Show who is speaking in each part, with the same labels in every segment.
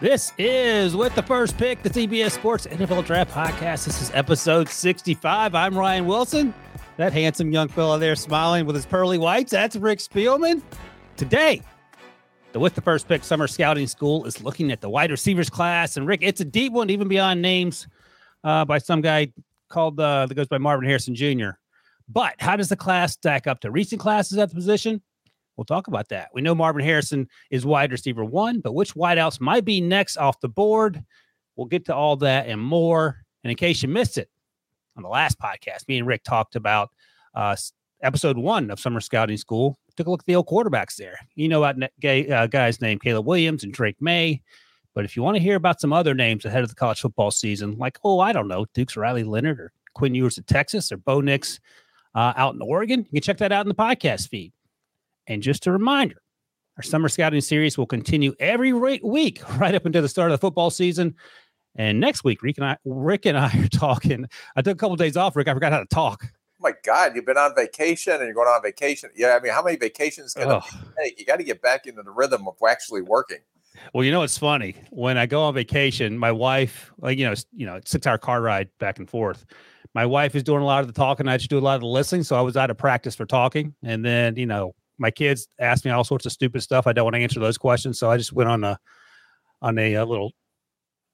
Speaker 1: This is with the first pick, the CBS Sports NFL Draft Podcast. This is episode 65. I'm Ryan Wilson. That handsome young fella there smiling with his pearly whites. That's Rick Spielman. Today, the With the First Pick Summer Scouting School is looking at the wide receivers class. And Rick, it's a deep one, even beyond names uh, by some guy called uh, that goes by Marvin Harrison Jr. But how does the class stack up to recent classes at the position? We'll talk about that. We know Marvin Harrison is wide receiver one, but which wideouts might be next off the board? We'll get to all that and more. And in case you missed it on the last podcast, me and Rick talked about uh, episode one of Summer Scouting School. Took a look at the old quarterbacks there. You know about uh, guys named Caleb Williams and Drake Maye. But if you want to hear about some other names ahead of the college football season, like, oh, I don't know, Dukes Riley Leonard or Quinn Ewers of Texas or Bo Nix uh, out in Oregon, you can check that out in the podcast feed. And just a reminder, our summer scouting series will continue every week right up until the start of the football season. And next week, Rick and I, Rick and I are talking. I took a couple of days off, Rick. I forgot how to talk.
Speaker 2: Oh my God, you've been on vacation and you're going on vacation. Yeah, I mean, how many vacations can oh. you take? You got to get back into the rhythm of actually working.
Speaker 1: Well, you know, it's funny when I go on vacation. My wife, like you know, you know, six hour car ride back and forth. My wife is doing a lot of the talking. I just do a lot of the listening. So I was out of practice for talking, and then you know, my kids ask me all sorts of stupid stuff. I don't want to answer those questions, so I just went on a on a, a little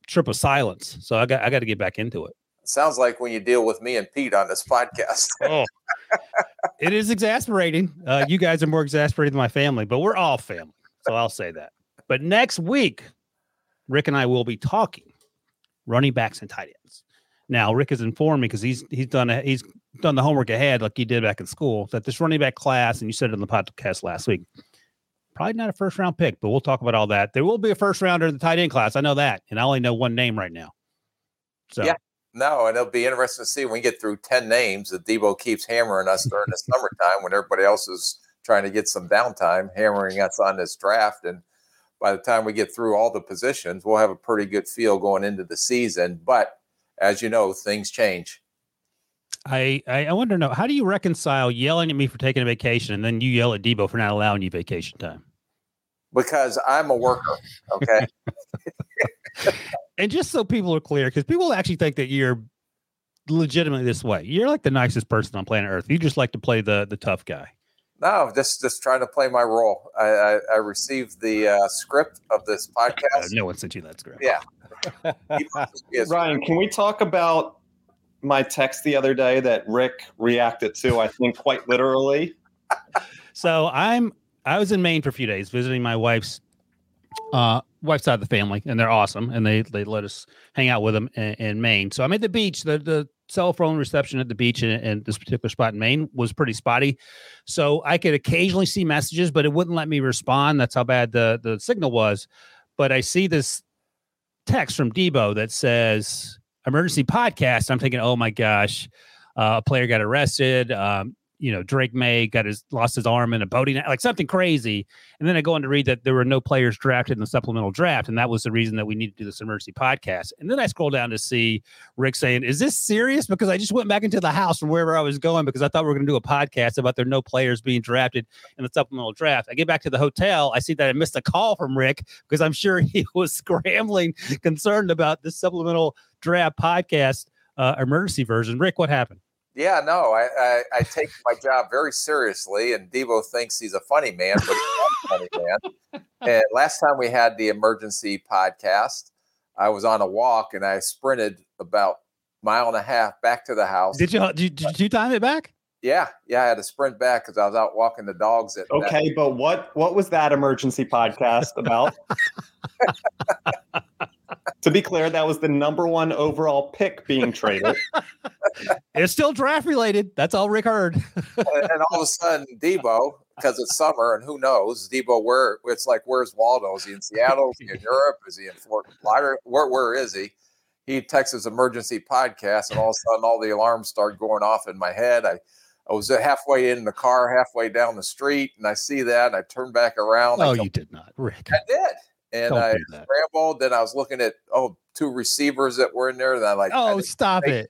Speaker 1: trip of silence. So I got I got to get back into it.
Speaker 2: Sounds like when you deal with me and Pete on this podcast.
Speaker 1: oh, it is exasperating. Uh, you guys are more exasperated than my family, but we're all family, so I'll say that. But next week, Rick and I will be talking running backs and tight ends. Now, Rick has informed me because he's he's done a, he's done the homework ahead like he did back in school that this running back class, and you said it in the podcast last week, probably not a first round pick, but we'll talk about all that. There will be a first rounder in the tight end class. I know that, and I only know one name right now. So
Speaker 2: yeah, no, and it'll be interesting to see when we get through ten names that Debo keeps hammering us during the summertime when everybody else is trying to get some downtime, hammering us on this draft and by the time we get through all the positions, we'll have a pretty good feel going into the season. But as you know, things change.
Speaker 1: I, I wonder to know how do you reconcile yelling at me for taking a vacation and then you yell at Debo for not allowing you vacation time?
Speaker 2: Because I'm a worker. Okay.
Speaker 1: and just so people are clear, because people actually think that you're legitimately this way. You're like the nicest person on planet Earth. You just like to play the the tough guy.
Speaker 2: No, just just trying to play my role. I I, I received the uh, script of this podcast.
Speaker 1: no one sent you that script.
Speaker 2: Yeah.
Speaker 3: Ryan, can we talk about my text the other day that Rick reacted to? I think quite literally.
Speaker 1: so I'm I was in Maine for a few days visiting my wife's uh wife's side of the family, and they're awesome, and they they let us hang out with them in, in Maine. So I'm at the beach. The the cell phone reception at the beach in, in, this particular spot in Maine was pretty spotty. So I could occasionally see messages, but it wouldn't let me respond. That's how bad the, the signal was. But I see this text from Debo that says emergency podcast. I'm thinking, oh my gosh, uh, a player got arrested. Um, you know, Drake Maye got his lost his arm in a boating, like something crazy. And then I go on to read that there were no players drafted in the supplemental draft, and that was the reason that we needed to do this emergency podcast. And then I scroll down to see Rick saying, "Is this serious?" Because I just went back into the house from wherever I was going because I thought we were going to do a podcast about there no players being drafted in the supplemental draft. I get back to the hotel, I see that I missed a call from Rick because I'm sure he was scrambling, concerned about this supplemental draft podcast uh, emergency version. Rick, what happened?
Speaker 2: Yeah, no, I, I, I, take my job very seriously, and Debo thinks he's a funny man, but he's not a funny man. And last time we had the emergency podcast, I was on a walk and I sprinted about mile and a half back to the house.
Speaker 1: Did you did, you, did you time it back?
Speaker 2: Yeah, yeah, I had to sprint back because I was out walking the dogs. At,
Speaker 3: okay, but what what was that emergency podcast about? to be clear, that was the number one overall pick being traded.
Speaker 1: it's still draft related. That's all Rick heard.
Speaker 2: and, and, all of a sudden, Debo, because it's summer and who knows, Debo, where it's like, where's Waldo? Is he in Seattle? Is he in Europe? Is he in Fort Lauderdale? Where, where is he? He texts his emergency podcast, and all of a sudden, all the alarms start going off in my head. I I was halfway in the car, halfway down the street, and I see that, and I turn back around.
Speaker 1: Oh, you did not, Rick.
Speaker 2: I did, and Don't I scrambled. Then I was looking at oh, two receivers that were in there. And I like,
Speaker 1: oh, stop it!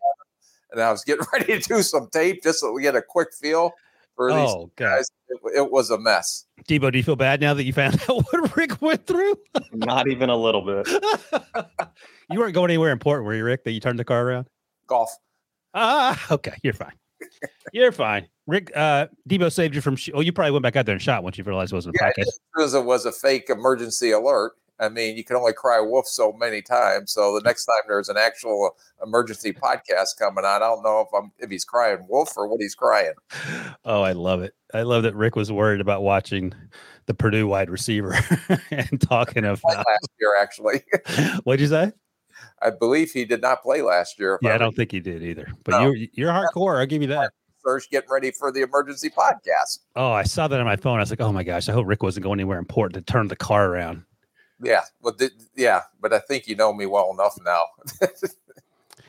Speaker 2: And I was getting ready to do some tape just so we get a quick feel for these oh, guys. It, it, was a mess.
Speaker 1: Debo, do you feel bad now that you found out what Rick went through?
Speaker 3: Not even a little bit.
Speaker 1: you weren't going anywhere important, were you, Rick? That you turned the car around?
Speaker 2: Golf.
Speaker 1: Ah, okay, you're fine. You're fine. Rick, uh, Debo saved you from. Sh- oh, you probably went back out there and shot once you realized it wasn't a yeah, podcast.
Speaker 2: Because it was a fake emergency alert. I mean, you can only cry wolf so many times. So the next time there's an actual emergency podcast coming on, I don't know if I'm if he's crying wolf or what he's crying.
Speaker 1: Oh, I love it. I love that Rick was worried about watching the Purdue wide receiver and talking of
Speaker 2: last year. Actually,
Speaker 1: what'd you say?
Speaker 2: I believe he did not play last year.
Speaker 1: Yeah, I, I don't think he did either. But no. you're you're hardcore. I'll give you that.
Speaker 2: First, getting ready for the emergency podcast.
Speaker 1: Oh, I saw that on my phone. I was like, oh my gosh, I hope Rick wasn't going anywhere important to turn the car around.
Speaker 2: Yeah, well, th- yeah, but I think you know me well enough now.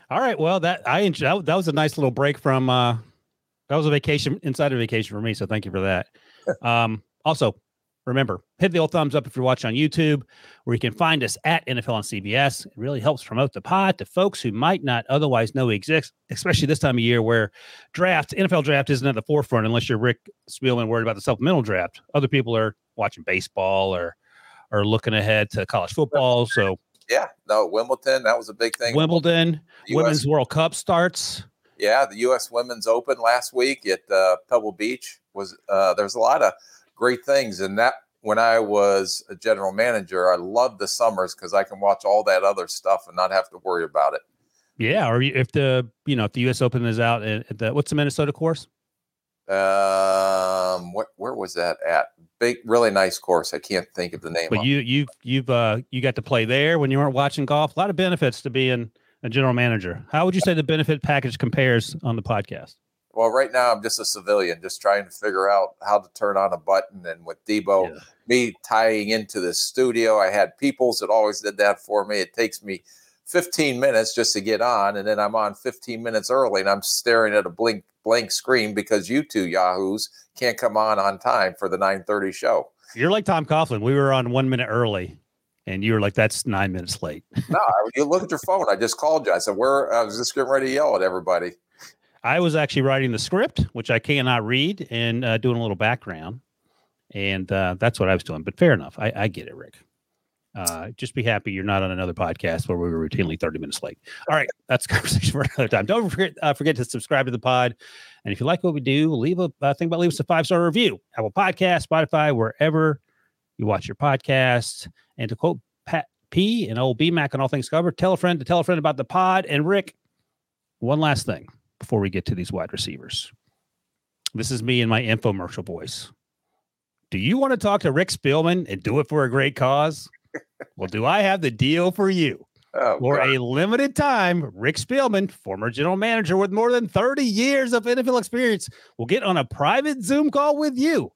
Speaker 1: All right, well that I enjoyed, that was a nice little break from uh that was a vacation inside a vacation for me. So thank you for that. Um, also, Remember, hit the old thumbs up if you're watching on YouTube, where you can find us at NFL on CBS. It really helps promote the pod to folks who might not otherwise know we exist, especially this time of year where draft, NFL draft isn't at the forefront unless you're Rick Spielman worried about the supplemental draft. Other people are watching baseball or are looking ahead to college football. So
Speaker 2: yeah, no, Wimbledon, that was a big thing.
Speaker 1: Wimbledon, Women's World Cup starts.
Speaker 2: Yeah, the U.S. Women's Open last week at uh, Pebble Beach was. Uh, there's a lot of great things. And that when I was a general manager, I loved the summers because I can watch all that other stuff and not have to worry about it.
Speaker 1: Yeah, or if the you know if the U.S. Open is out at the what's the Minnesota course?
Speaker 2: Um, what where was that at? Big, really nice course. I can't think of the name.
Speaker 1: But you you you've uh you got to play there when you weren't watching golf. A lot of benefits to being a general manager. How would you say the benefit package compares on the podcast?
Speaker 2: Well, right now I'm just a civilian, just trying to figure out how to turn on a button. And with Debo, yeah. me tying into the studio, I had Peoples that always did that for me. It takes me 15 minutes just to get on, and then I'm on 15 minutes early, and I'm staring at a blink blank screen because you two yahoos can't come on on time for the 9:30 show.
Speaker 1: You're like Tom Coughlin. We were on one minute early, and you were like, "That's nine minutes late."
Speaker 2: no, you look at your phone. I just called you. I said, "Where?" I was just getting ready to yell at everybody.
Speaker 1: I was actually writing the script, which I cannot read, and uh, doing a little background, and uh, that's what I was doing. But fair enough, I, I get it, Rick. Uh, just be happy you're not on another podcast where we were routinely 30 minutes late. All right, that's conversation for another time. Don't forget uh, forget to subscribe to the pod, and if you like what we do, leave a uh, think about leave us a five star review. Apple Podcast, Spotify, wherever you watch your podcast. And to quote Pat P and old B BMAC on all things covered, tell a friend to tell a friend about the pod. And Rick, one last thing before we get to these wide receivers. This is me in my infomercial voice. Do you want to talk to Rick Spielman and do it for a great cause? well, do I have the deal for you? Oh, for God. a limited time, Rick Spielman, former general manager with more than 30 years of NFL experience, will get on a private Zoom call with you.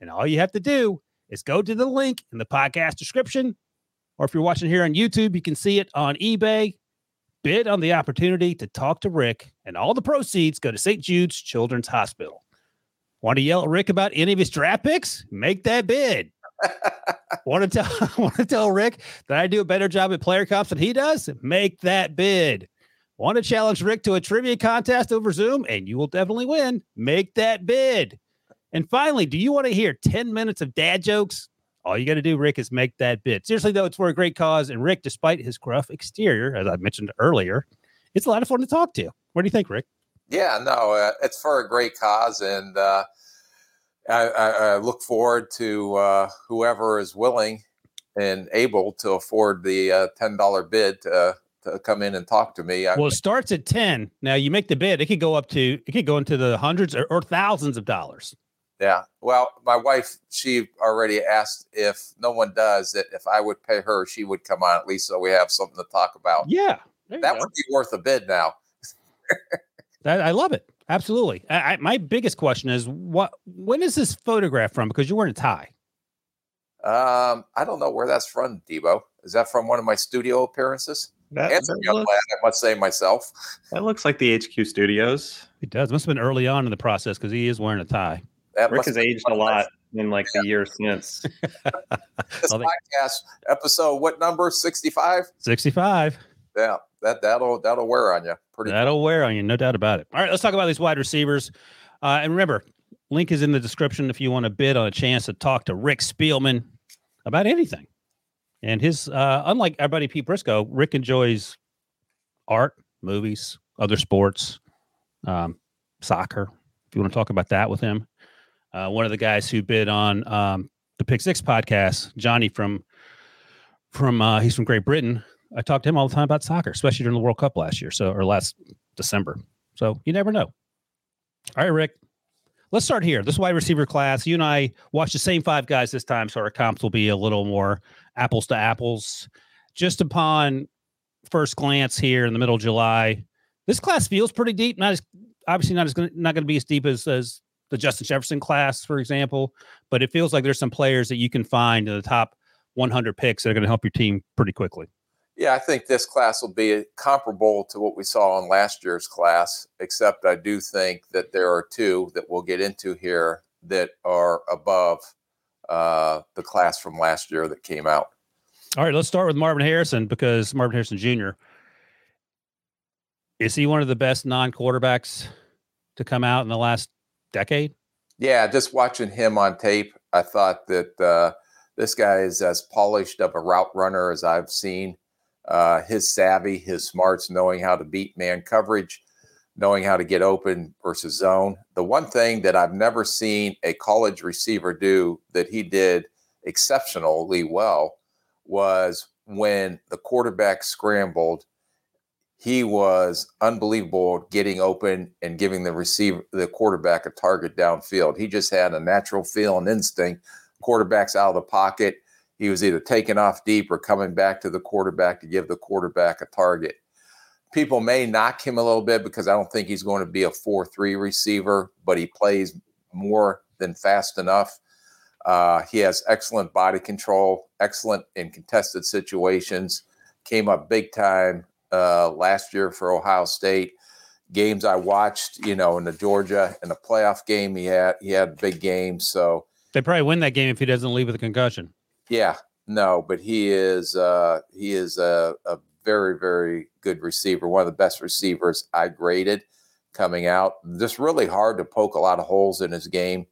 Speaker 1: And all you have to do is go to the link in the podcast description. Or if you're watching here on YouTube, you can see it on eBay bid on the opportunity to talk to Rick, and all the proceeds go to St. Jude's Children's Hospital. Want to yell at Rick about any of his draft picks? Make that bid. want to tell want to tell Rick that I do a better job at player comps than he does? Make that bid. Want to challenge Rick to a trivia contest over Zoom, and you will definitely win. Make that bid. And finally, do you want to hear 10 minutes of dad jokes? All you got to do, Rick, is make that bid. Seriously, though, it's for a great cause. And Rick, despite his gruff exterior, as I mentioned earlier, it's a lot of fun to talk to. What do you think, Rick?
Speaker 2: Yeah, no, uh, it's for a great cause. And uh, I, I, I, look forward to uh, whoever is willing and able to afford the uh, $10 bid to to come in and talk to me.
Speaker 1: I, well, it starts at 10. Now you make the bid, it could go up to, it could go into the hundreds or, or thousands of dollars.
Speaker 2: Yeah. Well, my wife, she already asked if no one does that, if I would pay her, she would come on at least so we have something to talk about.
Speaker 1: Yeah.
Speaker 2: That go. would be worth a bid now.
Speaker 1: that, I love it. Absolutely. I, I, my biggest question is what, when is this photograph from? Because you're wearing a tie.
Speaker 2: Um, I don't know where that's from, Debo. Is that from one of my studio appearances? That, that looks, I must say myself.
Speaker 3: That looks like the HQ Studios.
Speaker 1: It does. Must have been early on in the process because he is wearing a tie.
Speaker 3: That Rick has aged a lot in like the year since.
Speaker 2: this podcast episode, what number? Sixty-five.
Speaker 1: Sixty-five.
Speaker 2: Yeah, that that'll that'll wear on you. Pretty.
Speaker 1: That'll cool. wear on you, no doubt about it. All right, let's talk about these wide receivers. Uh, and remember, link is in the description if you want to bid on a chance to talk to Rick Spielman about anything. And his, uh, unlike our buddy Pete Prisco, Rick enjoys art, movies, other sports, um, soccer. If you want to talk about that with him, uh, one of the guys who bid on um, the Pick Six podcast, Johnny from from uh, he's from Great Britain. I talked to him all the time about soccer, especially during the World Cup last year, so or last December. So you never know. All right, Rick. Let's start here. This wide receiver class. You and I watched the same five guys this time, so our comps will be a little more apples to apples. Just upon first glance here in the middle of July, this class feels pretty deep. Not as obviously not as gonna, not going to be as deep as as the Justin Jefferson class, for example, but it feels like there's some players that you can find in the top 100 picks that are going to help your team pretty quickly.
Speaker 2: Yeah, I think this class will be comparable to what we saw in last year's class, except I do think that there are two that we'll get into here that are above uh, the class from last year that came out.
Speaker 1: All right, let's start with Marvin Harrison because Marvin Harrison Jr. Is he one of the best non quarterbacks to come out in the last decade?
Speaker 2: Yeah, just watching him on tape, I thought that uh, this guy is as polished of a route runner as I've seen. Uh, his savvy, his smarts, knowing how to beat man coverage, knowing how to get open versus zone. The one thing that I've never seen a college receiver do that he did exceptionally well was when the quarterback scrambled. He was unbelievable getting open and giving the receiver, the quarterback, a target downfield. He just had a natural feel and instinct. Quarterback's out of the pocket. He was either taking off deep or coming back to the quarterback to give the quarterback a target people may knock him a little bit because I don't think he's going to be a 4 3 receiver, but he plays more than fast enough. Uh, he has excellent body control, excellent in contested situations, came up big time uh, last year for Ohio State. Games I watched, you know, in the Georgia in the playoff game, he had he had a big games. So
Speaker 1: they probably win that game if he doesn't leave with a concussion.
Speaker 2: Yeah, no, but he is uh, he is a, a very, very good receiver, one of the best receivers I graded coming out. Just really hard to poke a lot of holes in his game.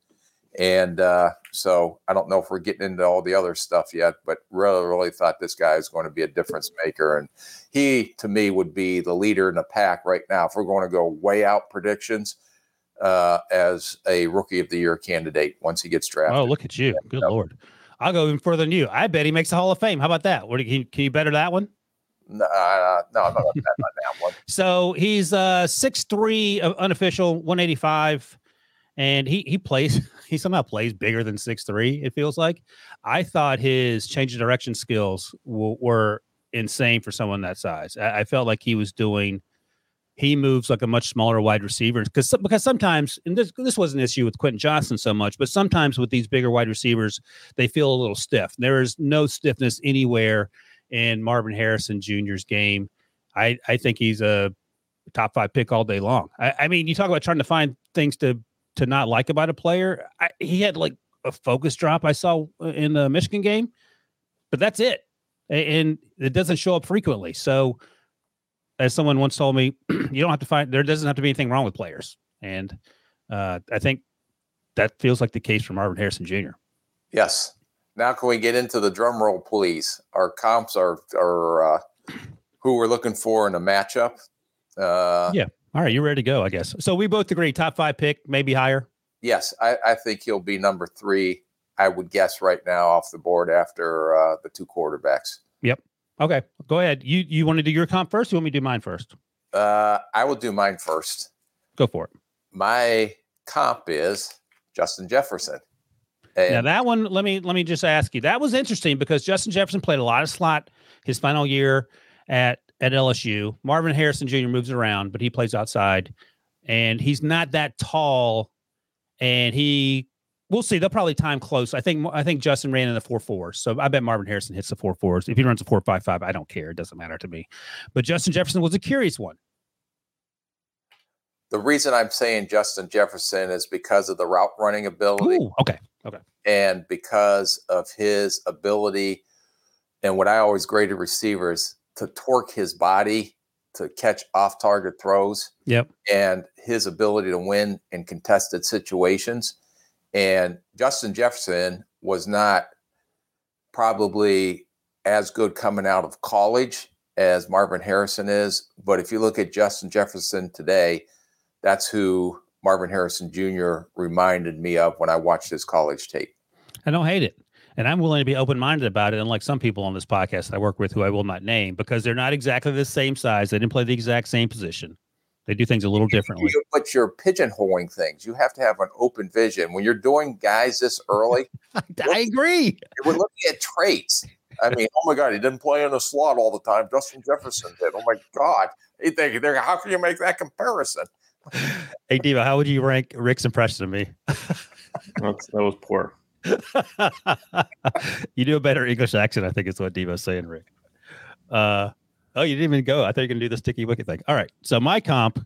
Speaker 2: And uh, so I don't know if we're getting into all the other stuff yet, but really, really thought this guy is going to be a difference maker. And he, to me, would be the leader in the pack right now. If we're going to go way out predictions, uh, as a rookie of the year candidate once he gets drafted.
Speaker 1: Oh, look at you. Good Lord. I'll go even further than you. I bet he makes the Hall of Fame. How about that? What, can, you, can you better that one?
Speaker 2: No, uh, no, I'm not on that one.
Speaker 1: So he's uh six three uh, unofficial, 185, and he he plays he somehow plays bigger than six three. It feels like. I thought his change of direction skills w- were insane for someone that size. I, I felt like he was doing. He moves like a much smaller wide receiver because because sometimes and this this was an issue with Quentin Johnston so much, but sometimes with these bigger wide receivers they feel a little stiff. There is no stiffness anywhere in Marvin Harrison Jr.'s game. I, I think he's a top five pick all day long. I, I mean, you talk about trying to find things to to not like about a player. I, he had like a focus drop I saw uh, in the Michigan game, but that's it, and it doesn't show up frequently. So, as someone once told me, you don't have to find there doesn't have to be anything wrong with players, and uh, I think that feels like the case for Marvin Harrison Jr.
Speaker 2: Yes, now, can we get into the drum roll, please? Our comps are are uh, who we're looking for in a matchup.
Speaker 1: Uh, yeah. All right, you're ready to go, I guess. So we both agree top five pick, maybe higher.
Speaker 2: Yes, I, I think he'll be number three. I would guess right now off the board after uh, the two quarterbacks.
Speaker 1: Yep. Okay, go ahead. You you want to do your comp first? you want me to do mine first?
Speaker 2: Uh, I will do mine first.
Speaker 1: Go for it.
Speaker 2: My comp is Justin Jefferson.
Speaker 1: And now that one, let me let me just ask you. That was interesting because Justin Jefferson played a lot of slot his final year at at LSU. Marvin Harrison Jr. moves around, but he plays outside, and he's not that tall. And he, we'll see. They'll probably time close. I think I think Justin ran in the four fours, so I bet Marvin Harrison hits the four fours. If he runs a four five five, I don't care. It doesn't matter to me. But Justin Jefferson was a curious one.
Speaker 2: The reason I'm saying Justin Jefferson is because of the route running ability.
Speaker 1: Ooh, okay. Okay.
Speaker 2: And because of his ability and what I always graded receivers to torque his body to catch off target throws.
Speaker 1: Yep.
Speaker 2: And his ability to win in contested situations. And Justin Jefferson was not probably as good coming out of college as Marvin Harrison is. But if you look at Justin Jefferson today, that's who Marvin Harrison Jr. reminded me of when I watched his college tape.
Speaker 1: I don't hate it. And I'm willing to be open minded about it, unlike some people on this podcast I work with who I will not name because they're not exactly the same size. They didn't play the exact same position. They do things a little differently.
Speaker 2: But you're pigeonholing things. You have to have an open vision. When you're doing guys this early,
Speaker 1: I agree.
Speaker 2: We're looking at traits. I mean, oh my God, he didn't play in the slot all the time. Justin Jefferson did. Oh my God. He think, how can you make that comparison?
Speaker 1: hey, Debo, how would you rank Rick's impression of me?
Speaker 3: That's, that was poor.
Speaker 1: you do a better English accent, I think is what Debo's saying, Rick. Uh, oh, you didn't even go. I thought you were going to do the sticky wicket thing. All right. So my comp,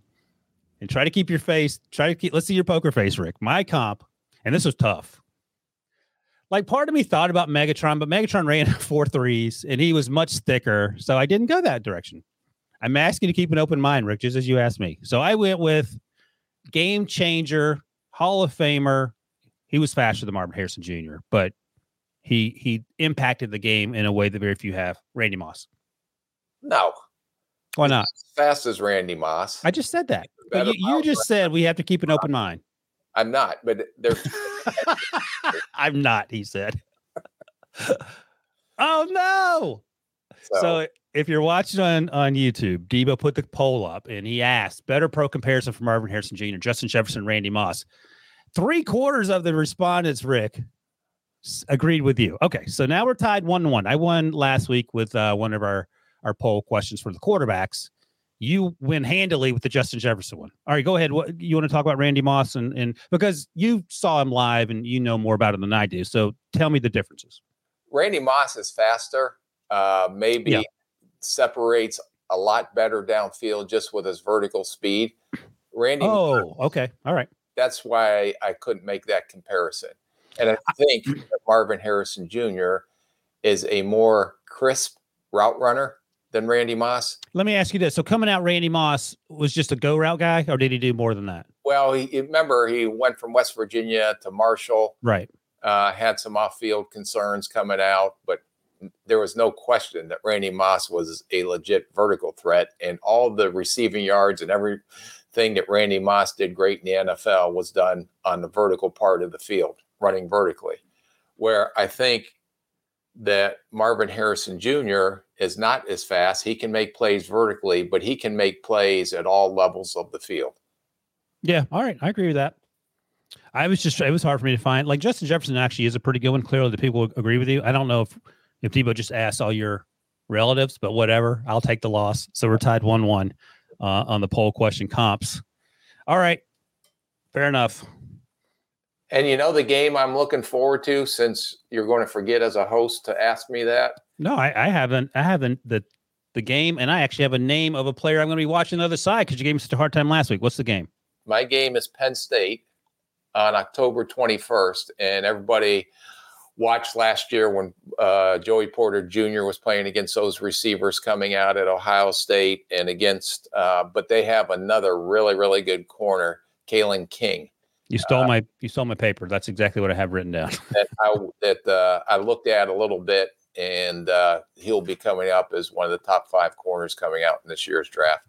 Speaker 1: and try to keep your face, try to keep, let's see your poker face, Rick. My comp, and this was tough. Like part of me thought about Megatron, but Megatron ran four threes and he was much thicker. So I didn't go that direction. I'm asking to keep an open mind, Rick, just as you asked me. So I went with game changer, Hall of Famer. He was faster than Marvin Harrison Jr., but he he impacted the game in a way that very few have. Randy Moss.
Speaker 2: No.
Speaker 1: Why not?
Speaker 2: As fast as Randy Moss.
Speaker 1: I just said that. But you, you just said we have to keep an open mind.
Speaker 2: I'm not, but there's
Speaker 1: I'm not, he said. oh no. So, so if you're watching on on YouTube, Debo put the poll up and he asked better pro comparison for Marvin Harrison Jr., Justin Jefferson, Randy Moss. Three quarters of the respondents, Rick, agreed with you. Okay, so now we're tied one to one. I won last week with uh, one of our our poll questions for the quarterbacks. You win handily with the Justin Jefferson one. All right, go ahead. What you want to talk about Randy Moss and and because you saw him live and you know more about him than I do. So tell me the differences.
Speaker 2: Randy Moss is faster. Uh, maybe yeah separates a lot better downfield just with his vertical speed. Randy.
Speaker 1: Oh, okay. All right.
Speaker 2: That's why I couldn't make that comparison. And I think that Marvin Harrison Jr. is a more crisp route runner than Randy Moss.
Speaker 1: Let me ask you this. So coming out, Randy Moss was just a go route guy, or did he do more than that?
Speaker 2: Well, he remember he went from West Virginia to Marshall.
Speaker 1: Right.
Speaker 2: Uh, had some off-field concerns coming out, but there was no question that Randy Moss was a legit vertical threat, and all the receiving yards and everything that Randy Moss did great in the NFL was done on the vertical part of the field, running vertically. Where I think that Marvin Harrison Jr. is not as fast. He can make plays vertically, but he can make plays at all levels of the field.
Speaker 1: Yeah, all right, I agree with that. I was just it was hard for me to find like Justin Jefferson actually is a pretty good one. Clearly, the people agree with you. I don't know if if Debo just asks all your relatives, but whatever, I'll take the loss. So we're tied 1 1 uh, on the poll question comps. All right. Fair enough.
Speaker 2: And you know the game I'm looking forward to since you're going to forget as a host to ask me that?
Speaker 1: No, I, I haven't. I haven't the the game, and I actually have a name of a player I'm going to be watching the other side because you gave me such a hard time last week. What's the game?
Speaker 2: My game is Penn State on October 21st, and everybody watched last year when uh, Joey Porter Jr. was playing against those receivers coming out at Ohio State and against, uh, but they have another really, really good corner, Kalen King.
Speaker 1: You stole uh, my you stole my paper. That's exactly what I have written down.
Speaker 2: that I that uh, I looked at a little bit, and uh, he'll be coming up as one of the top five corners coming out in this year's draft.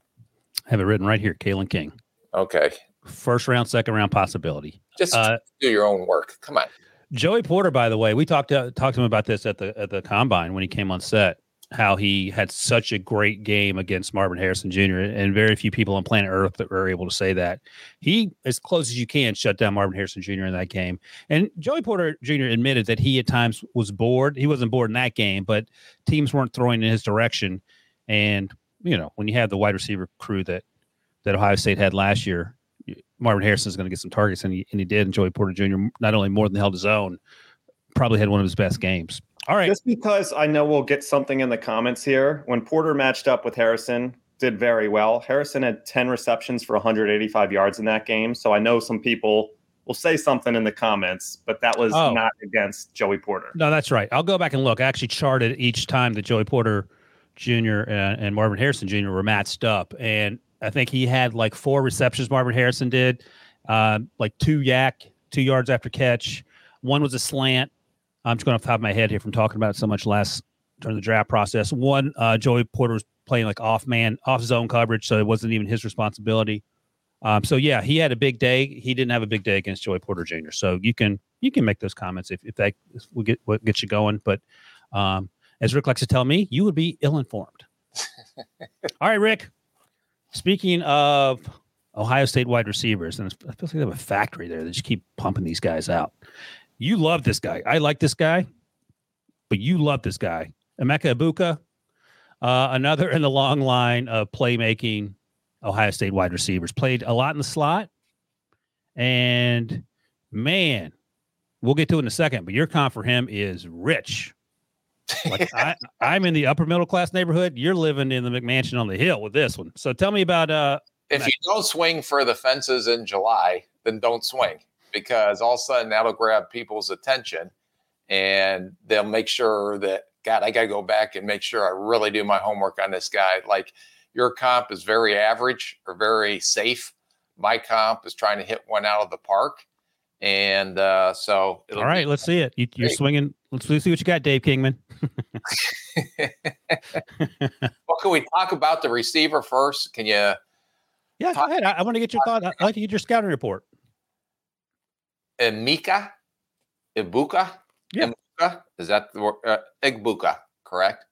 Speaker 1: I have it written right here, Kalen King.
Speaker 2: Okay.
Speaker 1: First round, second round possibility.
Speaker 2: Just uh, do your own work. Come on.
Speaker 1: Joey Porter, by the way, we talked to talked to him about this at the at the combine when he came on set. how he had such a great game against Marvin Harrison Jr. and very few people on planet Earth that were able to say that. He, as close as you can, shut down Marvin Harrison Jr. in that game. And Joey Porter Jr. admitted that he at times was bored. He wasn't bored in that game, but teams weren't throwing in his direction. And you know, when you have the wide receiver crew that that Ohio State had last year, Marvin Harrison is going to get some targets, and he and he did. And Joey Porter Jr. not only more than held his own, probably had one of his best games. All right.
Speaker 3: Just because I know we'll get something in the comments here. When Porter matched up with Harrison, did very well. Harrison had 10 receptions for 185 yards in that game. So I know some people will say something in the comments, but that was oh. not against Joey Porter.
Speaker 1: No, that's right. I'll go back and look. I actually charted each time that Joey Porter Jr. and, uh, and Marvin Harrison Jr. were matched up. And I think he had like four receptions, Marvin Harrison did, uh, like two YAC, two yards after catch. One was a slant, I'm just going off the top of my head here from talking about it so much last during the draft process. One, uh, Joey Porter was playing like off man, off zone coverage, so it wasn't even his responsibility. Um, so yeah, he had a big day. He didn't have a big day against Joey Porter Jr. So you can you can make those comments if, if that will get what gets you going. But um, as Rick likes to tell me, you would be ill informed. All right, Rick. Speaking of Ohio State wide receivers, and I feel like they have a factory there. They just keep pumping these guys out. You love this guy. I like this guy, but you love this guy. Emeka Egbuka, uh, another in the long line of playmaking Ohio State wide receivers. Played a lot in the slot. And man, we'll get to it in a second, but your comp for him is rich. Like I, I'm in the upper middle class neighborhood. You're living in the McMansion on the hill with this one. So tell me about uh
Speaker 2: if you don't swing for the fences in July, then don't swing because all of a sudden that'll grab people's attention and they'll make sure that God, I got to go back and make sure I really do my homework on this guy. Like your comp is very average or very safe. My comp is trying to hit one out of the park. And uh, so,
Speaker 1: all right, be- let's see it. You, are swinging. Let's see what you got, Dave Kingman.
Speaker 2: well, can we talk about the receiver first? Can you?
Speaker 1: Yeah, talk- go ahead. I, I want to get your thought. I'd like to get your scouting report.
Speaker 2: Emeka, Ibuka,
Speaker 1: yeah.
Speaker 2: Ibuka? Is that the word? Uh, Egbuka, correct?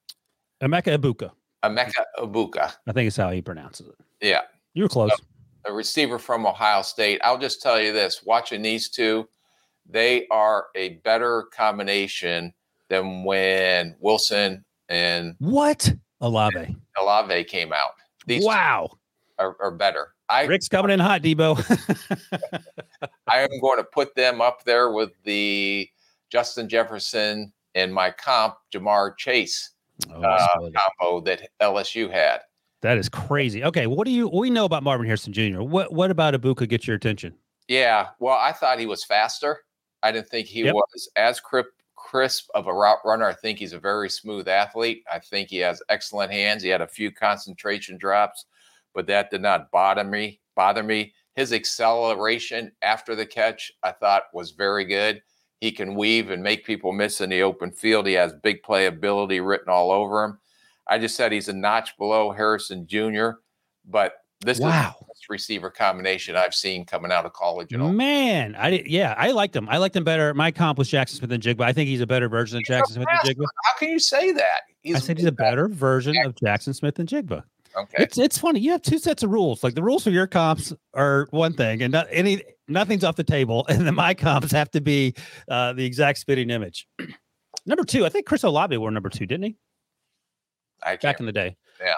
Speaker 1: Emeka Egbuka.
Speaker 2: Emeka Egbuka.
Speaker 1: I think it's how he pronounces it.
Speaker 2: Yeah.
Speaker 1: You were close.
Speaker 2: So, a receiver from Ohio State. I'll just tell you this watching these two, they are a better combination than when Wilson and
Speaker 1: what? Olave
Speaker 2: Olave came out.
Speaker 1: These wow.
Speaker 2: Are, are better. I,
Speaker 1: Rick's coming in hot, Debo.
Speaker 2: I am going to put them up there with the Justin Jefferson and my comp, Ja'Marr Chase oh, uh, combo that LSU had.
Speaker 1: That is crazy. Okay, what do you we know about Marvin Harrison Jr.? What what about Abuka gets your attention?
Speaker 2: Yeah, well, I thought he was faster. I didn't think he yep. was as crisp, crisp of a route runner. I think he's a very smooth athlete. I think he has excellent hands. He had a few concentration drops but that did not bother me. Bother me. His acceleration after the catch, I thought, was very good. He can weave and make people miss in the open field. He has big playability written all over him. I just said he's a notch below Harrison Jr., but this wow. is receiver combination I've seen coming out of college.
Speaker 1: And Man, I did, yeah, I liked him. I liked him better. My comp was Jaxon Smith-Njigba. I think he's a better version of Jaxon Smith-Njigba.
Speaker 2: How can you say that?
Speaker 1: He's I said he's a better version of Jaxon Smith-Njigba.
Speaker 2: Okay.
Speaker 1: It's it's funny. You have two sets of rules. Like the rules for your comps are one thing, and not any nothing's off the table, and then my comps have to be uh, the exact spitting image. number two, I think Chris Olave wore number two, didn't he?
Speaker 2: I
Speaker 1: back in the day.
Speaker 2: Yeah.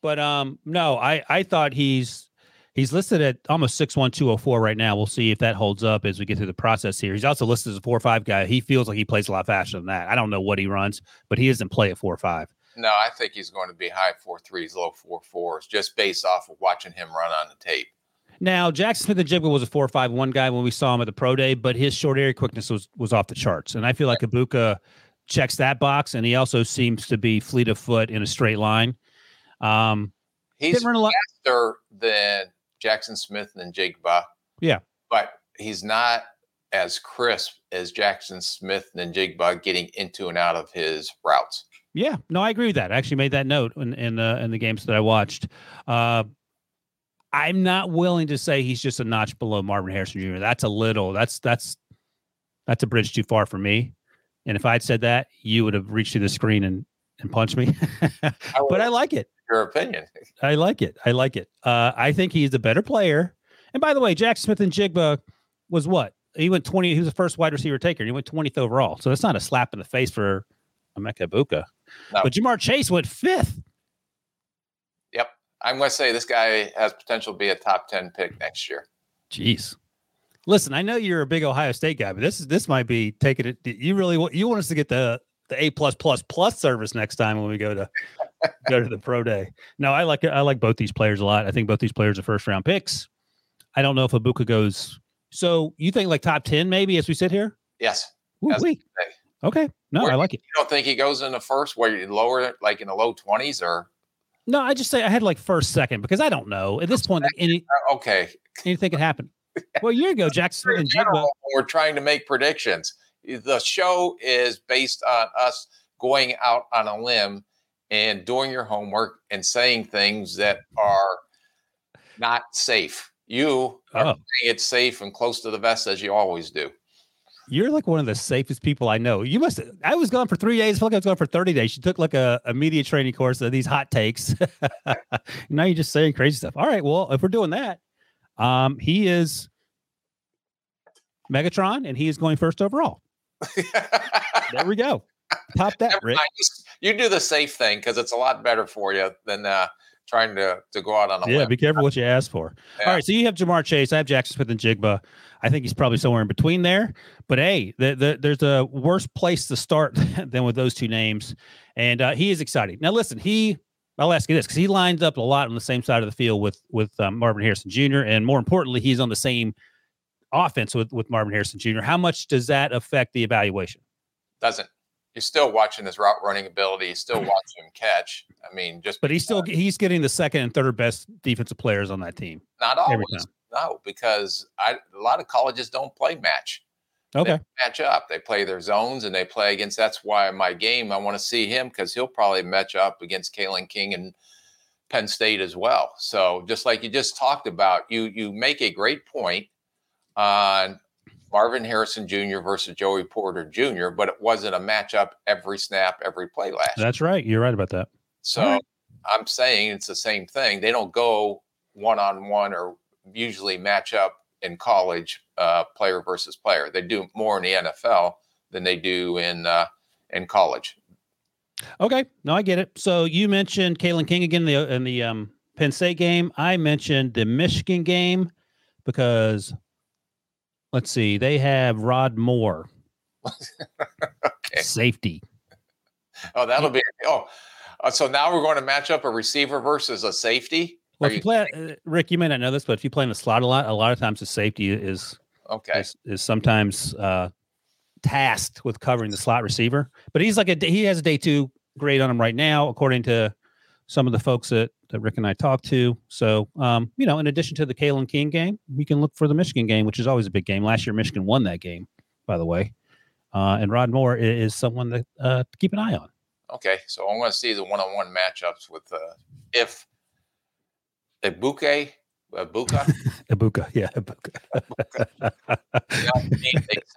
Speaker 1: But um, no, I I thought he's he's listed at almost six one two oh four right now. We'll see if that holds up as we get through the process here. He's also listed as a four five guy. He feels like he plays a lot faster than that. I don't know what he runs, but he doesn't play at four five.
Speaker 2: No, I think he's going to be high four threes, low four fours, just based off of watching him run on the tape.
Speaker 1: Now, Jaxon Smith-Njigba was a four five one guy when we saw him at the pro day, but his short area quickness was was off the charts. And I feel like Egbuka checks that box, and he also seems to be fleet of foot in a straight line. Um,
Speaker 2: he's faster than Jaxon Smith-Njigba.
Speaker 1: Yeah,
Speaker 2: but he's not as crisp as Jaxon Smith-Njigba getting into and out of his routes.
Speaker 1: Yeah, no, I agree with that. I actually made that note in in, uh, in the games that I watched. Uh, I'm not willing to say he's just a notch below Marvin Harrison Jr. That's a little. That's that's that's a bridge too far for me. And if I'd said that, you would have reached through the screen and and punched me. but I like it.
Speaker 2: Your opinion.
Speaker 1: I like it. I like it. Uh, I think he's a better player. And by the way, Jack Smith and Jigba was what? He went 20. He was the first wide receiver taker. He went 20th overall. So that's not a slap in the face for Emeka Egbuka. No. But Ja'Marr Chase went fifth.
Speaker 2: Yep. I'm going to say this guy has potential to be a top 10 pick next year.
Speaker 1: Jeez. Listen, I know you're a big Ohio State guy, but this is this might be taking it. You really want you want us to get the the A plus plus plus service next time when we go to go to the pro day. No, I like I like both these players a lot. I think both these players are first round picks. I don't know if Abuka goes. So you think like top ten maybe as we sit here?
Speaker 2: Yes.
Speaker 1: Okay. No, where, I like it.
Speaker 2: You don't think he goes in the first where you lower like in the low twenties or?
Speaker 1: No, I just say I had like first, second because I don't know at this point. Any
Speaker 2: okay,
Speaker 1: anything could happen. Well, a year ago, Jackson and
Speaker 2: Jigba. We're trying to make predictions. The show is based on us going out on a limb and doing your homework and saying things that are not safe. You are oh. it's safe and close to the vest as you always do.
Speaker 1: You're like one of the safest people I know. You must. I was gone for three days. I feel like I was gone for thirty days. She took like a, a media training course of these hot takes. now you're just saying crazy stuff. All right. Well, if we're doing that, um, he is Megatron, and he is going first overall. there we go. Top that, Rick.
Speaker 2: You do the safe thing because it's a lot better for you than uh, trying to to go out on a
Speaker 1: yeah.
Speaker 2: Limb.
Speaker 1: Be careful what you ask for. Yeah. All right, so you have Ja'Marr Chase. I have Jaxon Smith-Njigba. I think he's probably somewhere in between there. But hey, the, the, there's a worse place to start than with those two names, and uh, he is exciting. Now, listen, he I'll ask you this because he lines up a lot on the same side of the field with with um, Marvin Harrison Jr. and more importantly, he's on the same offense with with Marvin Harrison Jr. How much does that affect the evaluation?
Speaker 2: Doesn't. You're still watching his route running ability. You're still watching him catch. I mean, just
Speaker 1: but he's still he's getting the second and third best defensive players on that team.
Speaker 2: Not always. No, because I, a lot of colleges don't play match.
Speaker 1: Okay.
Speaker 2: match up. They play their zones and they play against. That's why my game, I want to see him because he'll probably match up against Kalen King and Penn State as well. So just like you just talked about, you you make a great point on Marvin Harrison Jr. versus Joey Porter Jr., but it wasn't a matchup every snap, every play last.
Speaker 1: That's year. right. You're right about that.
Speaker 2: So right. I'm saying it's the same thing. They don't go one on one or usually match up in college, uh, player versus player. They do more in the NFL than they do in uh, in college.
Speaker 1: Okay, no, I get it. So you mentioned Kalen King again in the in the um, Penn State game. I mentioned the Michigan game because let's see, they have Rod Moore, okay. safety.
Speaker 2: Oh, that'll be oh. Uh, so now we're going to match up a receiver versus a safety.
Speaker 1: Well, if you play, uh, Rick, you may not know this, but if you play in the slot a lot, a lot of times the safety is
Speaker 2: okay
Speaker 1: is, is sometimes uh, tasked with covering the slot receiver. But he's like a he has a day two grade on him right now, according to some of the folks that, that Rick and I talked to. So, um, you know, in addition to the Kalen King game, we can look for the Michigan game, which is always a big game. Last year, Michigan won that game, by the way. Uh, and Rod Moore is, someone that uh, to keep an eye on.
Speaker 2: Okay, so I'm going to see the one-on-one matchups with uh, if Egbuka, Egbuka,
Speaker 1: Egbuka, yeah, Egbuka.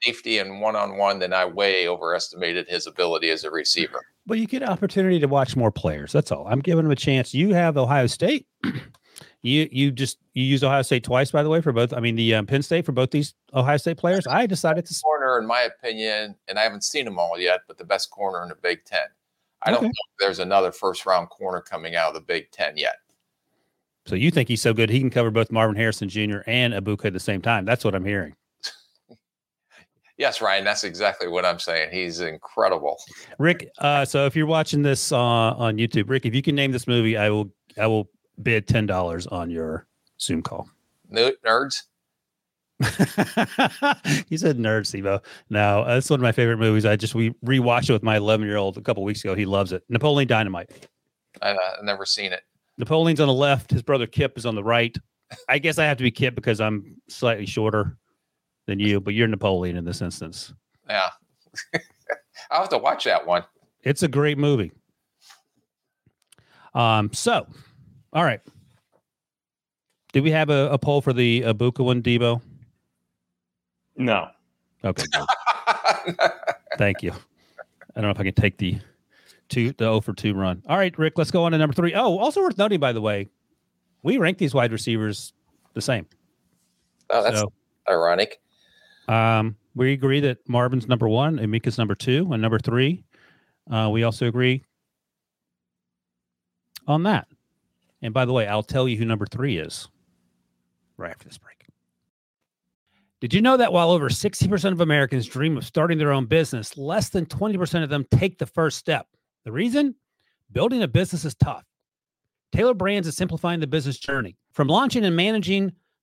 Speaker 2: safety and one-on-one, then I way overestimated his ability as a receiver.
Speaker 1: But you get an opportunity to watch more players. That's all. I'm giving them a chance. You have Ohio State. you you just you use Ohio State twice, by the way, for both. I mean, the um, Penn State for both these Ohio State players. I decided to
Speaker 2: corner, in my opinion, and I haven't seen them all yet, but the best corner in the Big Ten. I okay. don't think there's another first round corner coming out of the Big Ten yet.
Speaker 1: So you think he's so good he can cover both Marvin Harrison Jr. and Abuka at the same time? That's what I'm hearing.
Speaker 2: Yes, Ryan, that's exactly what I'm saying. He's incredible.
Speaker 1: Rick, uh, so if you're watching this uh, on YouTube, Rick, if you can name this movie, I will I will bid ten dollars on your Zoom call.
Speaker 2: Nerds.
Speaker 1: he said nerd, Sibo. No, that's one of my favorite movies. I just we rewatched it with my 11 year old a couple weeks ago. He loves it. Napoleon Dynamite.
Speaker 2: I've uh, never seen it.
Speaker 1: Napoleon's on the left. His brother Kip is on the right. I guess I have to be Kip because I'm slightly shorter than you, but you're Napoleon in this instance.
Speaker 2: Yeah. I'll have to watch that one.
Speaker 1: It's a great movie. Um, so all right. Did we have a, a poll for the Egbuka one, Debo?
Speaker 3: No.
Speaker 1: Okay. Thank you. I don't know if I can take the two the 0 for 2 run. All right, Rick, let's go on to number three. Oh, also worth noting, by the way, we rank these wide receivers the same.
Speaker 2: Oh, that's so, ironic.
Speaker 1: Um, we agree that Marvin's number one, Emeka's number two, and number three. Uh, we also agree on that. And by the way, I'll tell you who number three is right after this break. Did you know that while over 60% of Americans dream of starting their own business, less than 20% of them take the first step? The reason? Building a business is tough. Tailor Brands is simplifying the business journey. From launching and managing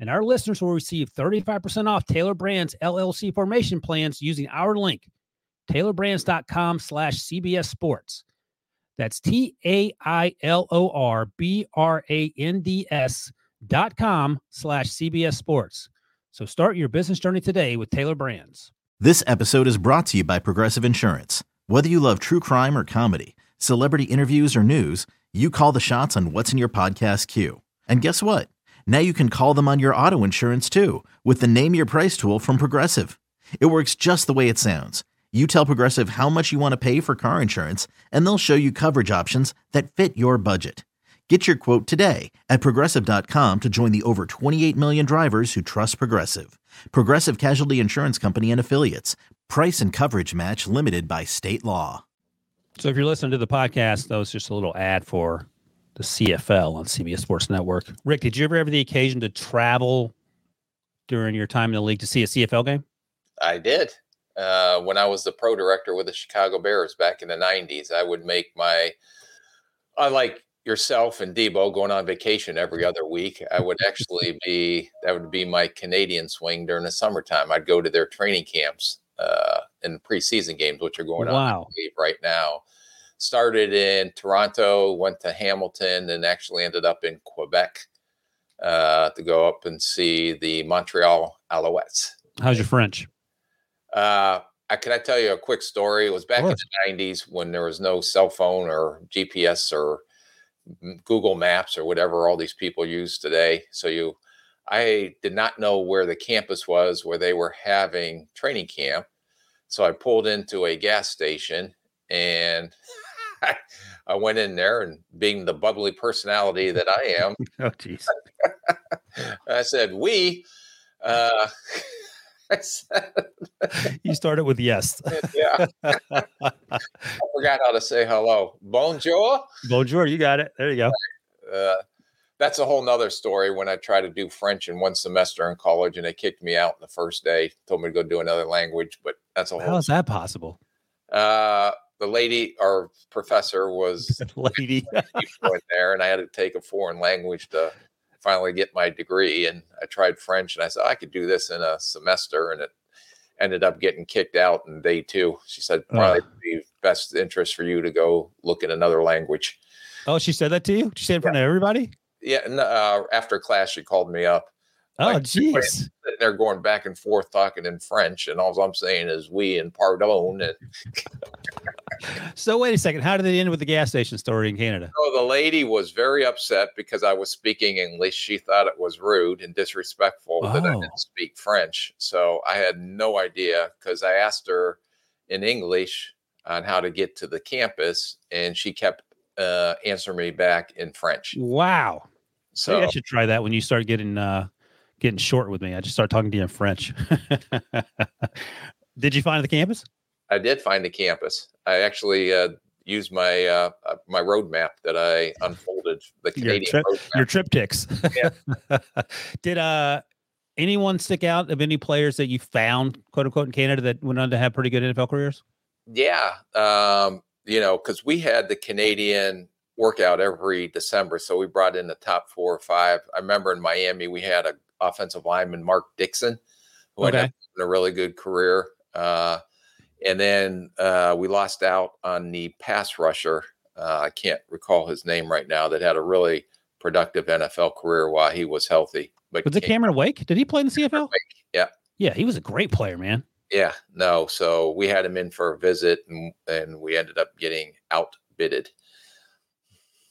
Speaker 1: And our listeners will receive 35% off Tailor Brands LLC formation plans using our link, tailorbrands.com slash CBS Sports. That's T A I L O R B R A N D S dot com slash CBS Sports. So start your business journey today with Tailor Brands.
Speaker 4: This episode is brought to you by Progressive Insurance. Whether you love true crime or comedy, celebrity interviews or news, you call the shots on what's in your podcast queue. And guess what? Now you can call them on your auto insurance too with the Name Your Price tool from Progressive. It works just the way it sounds. You tell Progressive how much you want to pay for car insurance, and they'll show you coverage options that fit your budget. Get your quote today at progressive.com to join the over 28 million drivers who trust Progressive. Progressive Casualty Insurance Company and Affiliates. Price and coverage match limited by state law.
Speaker 1: So if you're listening to the podcast, that was just a little ad for the CFL on CBS Sports Network. Rick, did you ever have the occasion to travel during your time in the league to see a CFL game?
Speaker 2: I did. Uh, when I was the pro director with the Chicago Bears back in the 90s, I would make my, I like yourself and Debo going on vacation every other week, I would actually be that would be my Canadian swing during the summertime. I'd go to their training camps uh, and preseason games, which are going wow. on right now. Started in Toronto, went to Hamilton, and actually ended up in Quebec uh, to go up and see the Montreal Alouettes.
Speaker 1: How's your French?
Speaker 2: Uh, I, can I tell you a quick story? It was back in the 90s when there was no cell phone or GPS or Google Maps or whatever all these people use today. So you, I did not know where the campus was where they were having training camp. So I pulled into a gas station and I went in there and being the bubbly personality that I am,
Speaker 1: oh jeez,
Speaker 2: I said, "We." Uh,
Speaker 1: you started with yes.
Speaker 2: yeah. I forgot how to say hello. Bonjour.
Speaker 1: Bonjour. You got it. There you go.
Speaker 2: Uh, that's a whole nother story when I tried to do French in one semester in college and they kicked me out the first day, told me to go do another language, but that's a whole
Speaker 1: How is that possible?
Speaker 2: Uh the lady our professor was
Speaker 1: lady
Speaker 2: there and I had to take a foreign language to finally get my degree and I tried French and I said I could do this in a semester and it ended up getting kicked out in day two. She said probably uh. be best interest for you to go look at another language.
Speaker 1: Oh, she said that to you? She said in front yeah. of everybody?
Speaker 2: Yeah. And, uh, after class, she called me up
Speaker 1: Oh, like, jeez.
Speaker 2: They're going back and forth talking in French, and all I'm saying is "we" and "pardon." And
Speaker 1: so, wait a second. How did it end with the gas station story in Canada?
Speaker 2: Oh, the lady was very upset because I was speaking English. She thought it was rude and disrespectful oh. that I didn't oh. speak French. So I had no idea because I asked her in English on how to get to the campus, and she kept uh, answering me back in French.
Speaker 1: Wow. So Maybe I should try that when you start getting uh, getting short with me. I just start talking to you in French. did you find the campus?
Speaker 2: I did find the campus. I actually uh, used my uh, uh my roadmap that I unfolded. The Canadian
Speaker 1: your, tri- your TripTiks. Yeah. did uh anyone stick out of any players that you found, quote unquote, in Canada that went on to have pretty good NFL careers?
Speaker 2: Yeah, um, you know, because we had the Canadian workout every December, so we brought in the top four or five. I remember in Miami we had a offensive lineman Mark Dixon, who okay. had a really good career. Uh, and then uh, we lost out on the pass rusher. Uh, I can't recall his name right now. That had a really productive NFL career while he was healthy.
Speaker 1: But was it Cameron Wake? Did he play in the CFL?
Speaker 2: Yeah.
Speaker 1: Yeah, he was a great player, man.
Speaker 2: Yeah, no. So we had him in for a visit, and, and we ended up getting outbidded.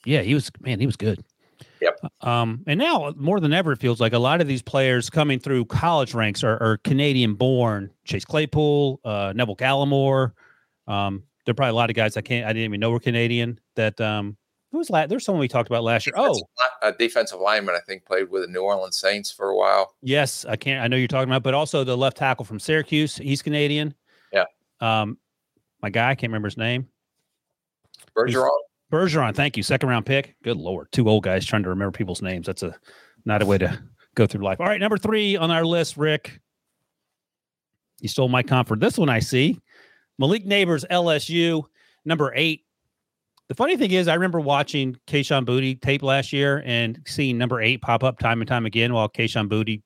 Speaker 1: Yeah, he was man. He was good.
Speaker 2: Yep.
Speaker 1: Um, and now more than ever, it feels like a lot of these players coming through college ranks are, are Canadian born. Chase Claypool, uh, Neville Gallimore. Um, there are probably a lot of guys I can't, I didn't even know were Canadian that, um, who was last? There's someone we talked about last year. Oh,
Speaker 2: a defensive lineman, I think, played with the New Orleans Saints for a while.
Speaker 1: Yes, I can't. I know you're talking about, but also the left tackle from Syracuse. He's Canadian.
Speaker 2: Yeah.
Speaker 1: Um, my guy, I can't remember his name.
Speaker 2: Bergeron.
Speaker 1: Bergeron, thank you. Second round pick. Good lord, two old guys trying to remember people's names. That's a not a way to go through life. All right, number three on our list, Rick. You stole my comfort. This one I see. Malik Nabers, LSU, number eight. The funny thing is, I remember watching Kayshon Boutte tape last year and seeing number eight pop up time and time again while Kayshon Boutte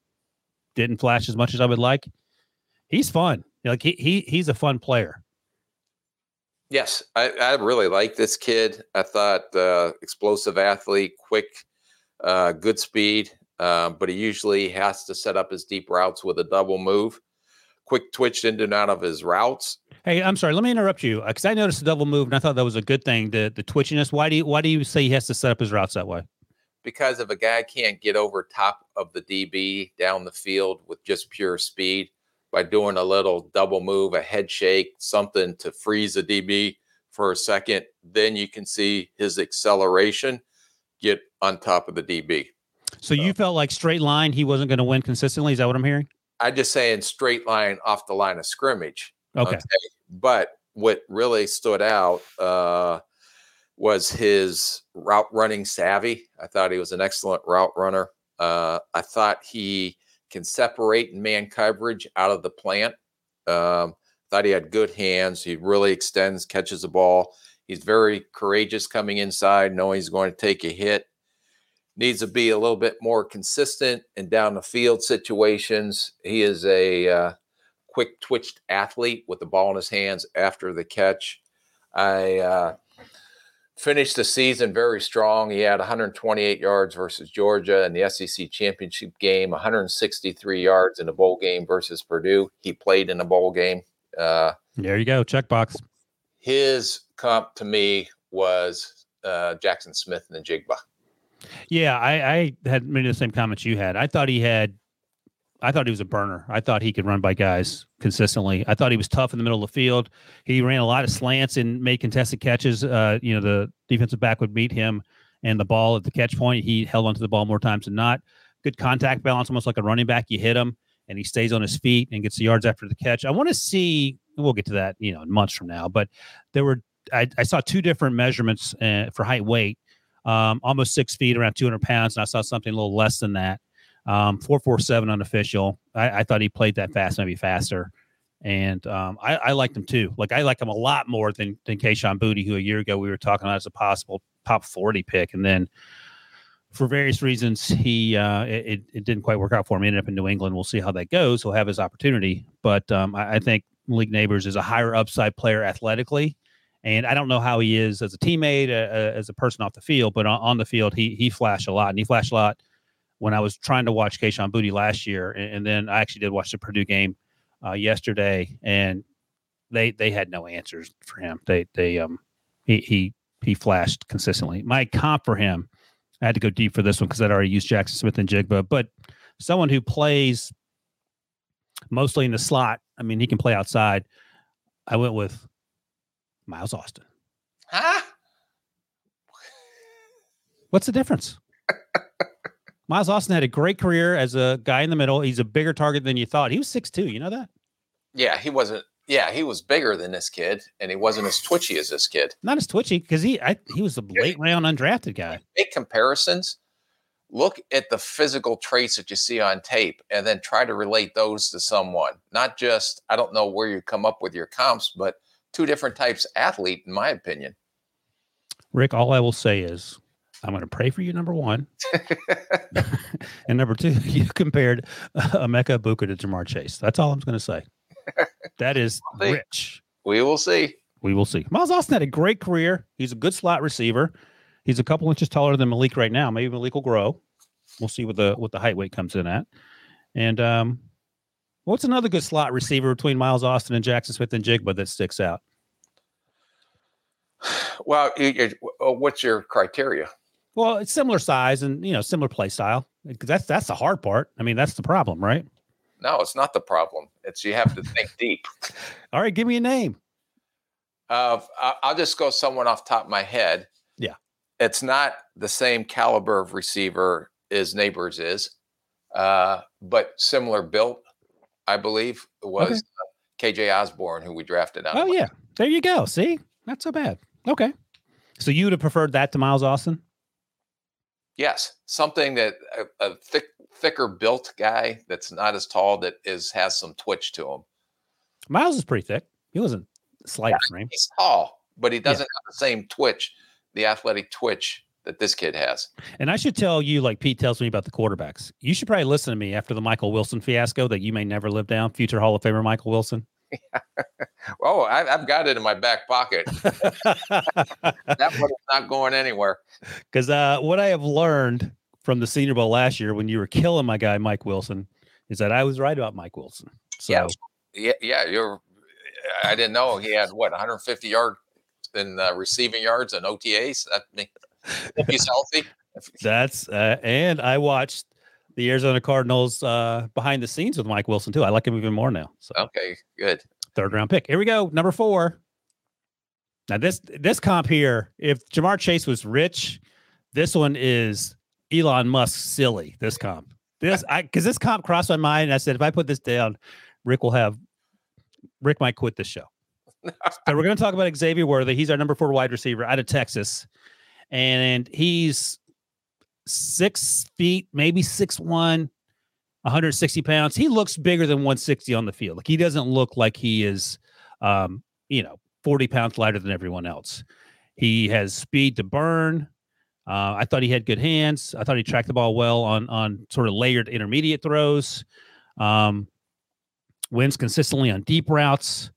Speaker 1: didn't flash as much as I would like. He's fun. Like he, he he's a fun player.
Speaker 2: Yes, I, I really like this kid. I thought uh, explosive athlete, quick, uh, good speed, uh, but he usually has to set up his deep routes with a double move. Quick twitch in and out of his routes.
Speaker 1: Hey, I'm sorry. Let me interrupt you because I noticed the double move and I thought that was a good thing. The the twitchiness. Why do you why do you say he has to set up his routes that way?
Speaker 2: Because if a guy can't get over top of the DB down the field with just pure speed, by doing a little double move, a head shake, something to freeze a DB for a second. Then you can see his acceleration get on top of the DB.
Speaker 1: So, so you felt like straight line, he wasn't going to win consistently. Is that what I'm hearing?
Speaker 2: I'm just saying straight line off the line of scrimmage.
Speaker 1: Okay. okay?
Speaker 2: But what really stood out uh, was his route running savvy. I thought he was an excellent route runner. Uh, I thought he can separate and man coverage out of the plant. Um, thought he had good hands. He really extends, catches the ball. He's very courageous coming inside, knowing he's going to take a hit. Needs to be a little bit more consistent in down the field situations. He is a uh, quick twitched athlete with the ball in his hands after the catch. I uh, finished the season very strong. He had 128 yards versus Georgia in the SEC championship game, 163 yards in a bowl game versus Purdue. He played in a bowl game. Uh,
Speaker 1: there you go, checkbox.
Speaker 2: His comp to me was uh, Jaxon Smith-Njigba.
Speaker 1: Yeah, I, I had many of the same comments you had. I thought he had I thought he was a burner. I thought he could run by guys consistently. I thought he was tough in the middle of the field. He ran a lot of slants and made contested catches. Uh, you know, the defensive back would meet him and the ball at the catch point. He held onto the ball more times than not. Good contact balance, almost like a running back. You hit him and he stays on his feet and gets the yards after the catch. I want to see. We'll get to that, you know, months from now. But there were I, I saw two different measurements uh, for height weight. Um, almost six feet, around 200 pounds, and I saw something a little less than that. Um, 447 unofficial. I, I thought he played that fast, maybe faster. And um, I, I liked him too. Like I like him a lot more than than Kayshon Boutte, who a year ago we were talking about as a possible top 40 pick. And then for various reasons, he uh, it, it didn't quite work out for him. He ended up in New England. We'll see how that goes. He'll have his opportunity. But um, I, I think Malik Nabers is a higher upside player athletically. And I don't know how he is as a teammate, uh, uh, as a person off the field, but on, on, the field, he he flashed a lot, and he flashed a lot when I was trying to watch Kayshon Boutte last year, and, and, then I actually did watch the Purdue game uh, yesterday, and they they had no answers for him. They they um he he he flashed consistently. My comp for him, I had to go deep for this one because I'd already used Jaxon Smith-Njigba, but someone who plays mostly in the slot. I mean, he can play outside. I went with Miles Austin.
Speaker 2: Huh?
Speaker 1: What's the difference? Miles Austin had a great career as a guy in the middle. He's a bigger target than you thought. He was six two. You know that?
Speaker 2: Yeah, he wasn't. Yeah, he was bigger than this kid, and he wasn't as twitchy as this kid.
Speaker 1: Not as twitchy because he I, he was a late round undrafted guy.
Speaker 2: Make comparisons. Look at the physical traits that you see on tape, and then try to relate those to someone. Not just I don't know where you come up with your comps, but two different types athlete, in my opinion.
Speaker 1: Rick, all I will say is I'm going to pray for you, number one. and number two, you compared uh, Emeka Egbuka to Ja'Marr Chase. That's all I'm going to say. That is rich.
Speaker 2: We will see.
Speaker 1: We will see. Miles Austin had a great career. He's a good slot receiver. He's a couple inches taller than Malik right now. Maybe Malik will grow. We'll see what the what the height weight comes in at. And um, what's another good slot receiver between Miles Austin and Jaxon Smith-Njigba that sticks out?
Speaker 2: Well, what's your criteria?
Speaker 1: Well, it's similar size and you know similar play style. That's that's the hard part. I mean, that's the problem, right?
Speaker 2: No, it's not the problem. It's you have to think deep.
Speaker 1: All right, give me a name.
Speaker 2: Uh, I'll just go someone off top of my head.
Speaker 1: Yeah,
Speaker 2: it's not the same caliber of receiver as Nabers is, uh, but similar built. I believe was okay. KJ Osborn who we drafted out.
Speaker 1: Oh yeah, there you go. See, not so bad. Okay, so you would have preferred that to Miles Austin?
Speaker 2: Yes, something that a, a thick, thicker built guy that's not as tall that is has some twitch to him.
Speaker 1: Miles is pretty thick. He wasn't slight yeah, frame.
Speaker 2: He's tall, but he doesn't yeah. have the same twitch, the athletic twitch that this kid has.
Speaker 1: And I should tell you, like Pete tells me about the quarterbacks. You should probably listen to me after the Michael Wilson fiasco that you may never live down. Future Hall of Famer Michael Wilson.
Speaker 2: oh, I, have got it in my back pocket. that one's not going anywhere.
Speaker 1: Because uh, what I have learned from the Senior Bowl last year, when you were killing my guy Mike Wilson, is that I was right about Mike Wilson. So,
Speaker 2: yeah, yeah, yeah you're. I didn't know he had what 150 yards in uh, receiving yards and OTAs. That if he's healthy.
Speaker 1: That's uh, and I watched the Arizona Cardinals uh, behind the scenes with Mike Wilson too. I like him even more now. So
Speaker 2: okay, good.
Speaker 1: Third round pick. Here we go. Number four. Now this this comp here, if Ja'Marr Chase was rich, this one is Elon Musk silly. This comp. This I because this comp crossed my mind. I said if I put this down, Rick will have Rick might quit this show. so we're going to talk about Xavier Worthy. He's our number four wide receiver out of Texas, and he's six feet, maybe six one, 160 pounds. He looks bigger than 160 on the field. Like he doesn't look like he is, um, you know, 40 pounds lighter than everyone else. He has speed to burn. Uh, I thought he had good hands. I thought he tracked the ball well on on sort of layered intermediate throws. Um, wins consistently on deep routes.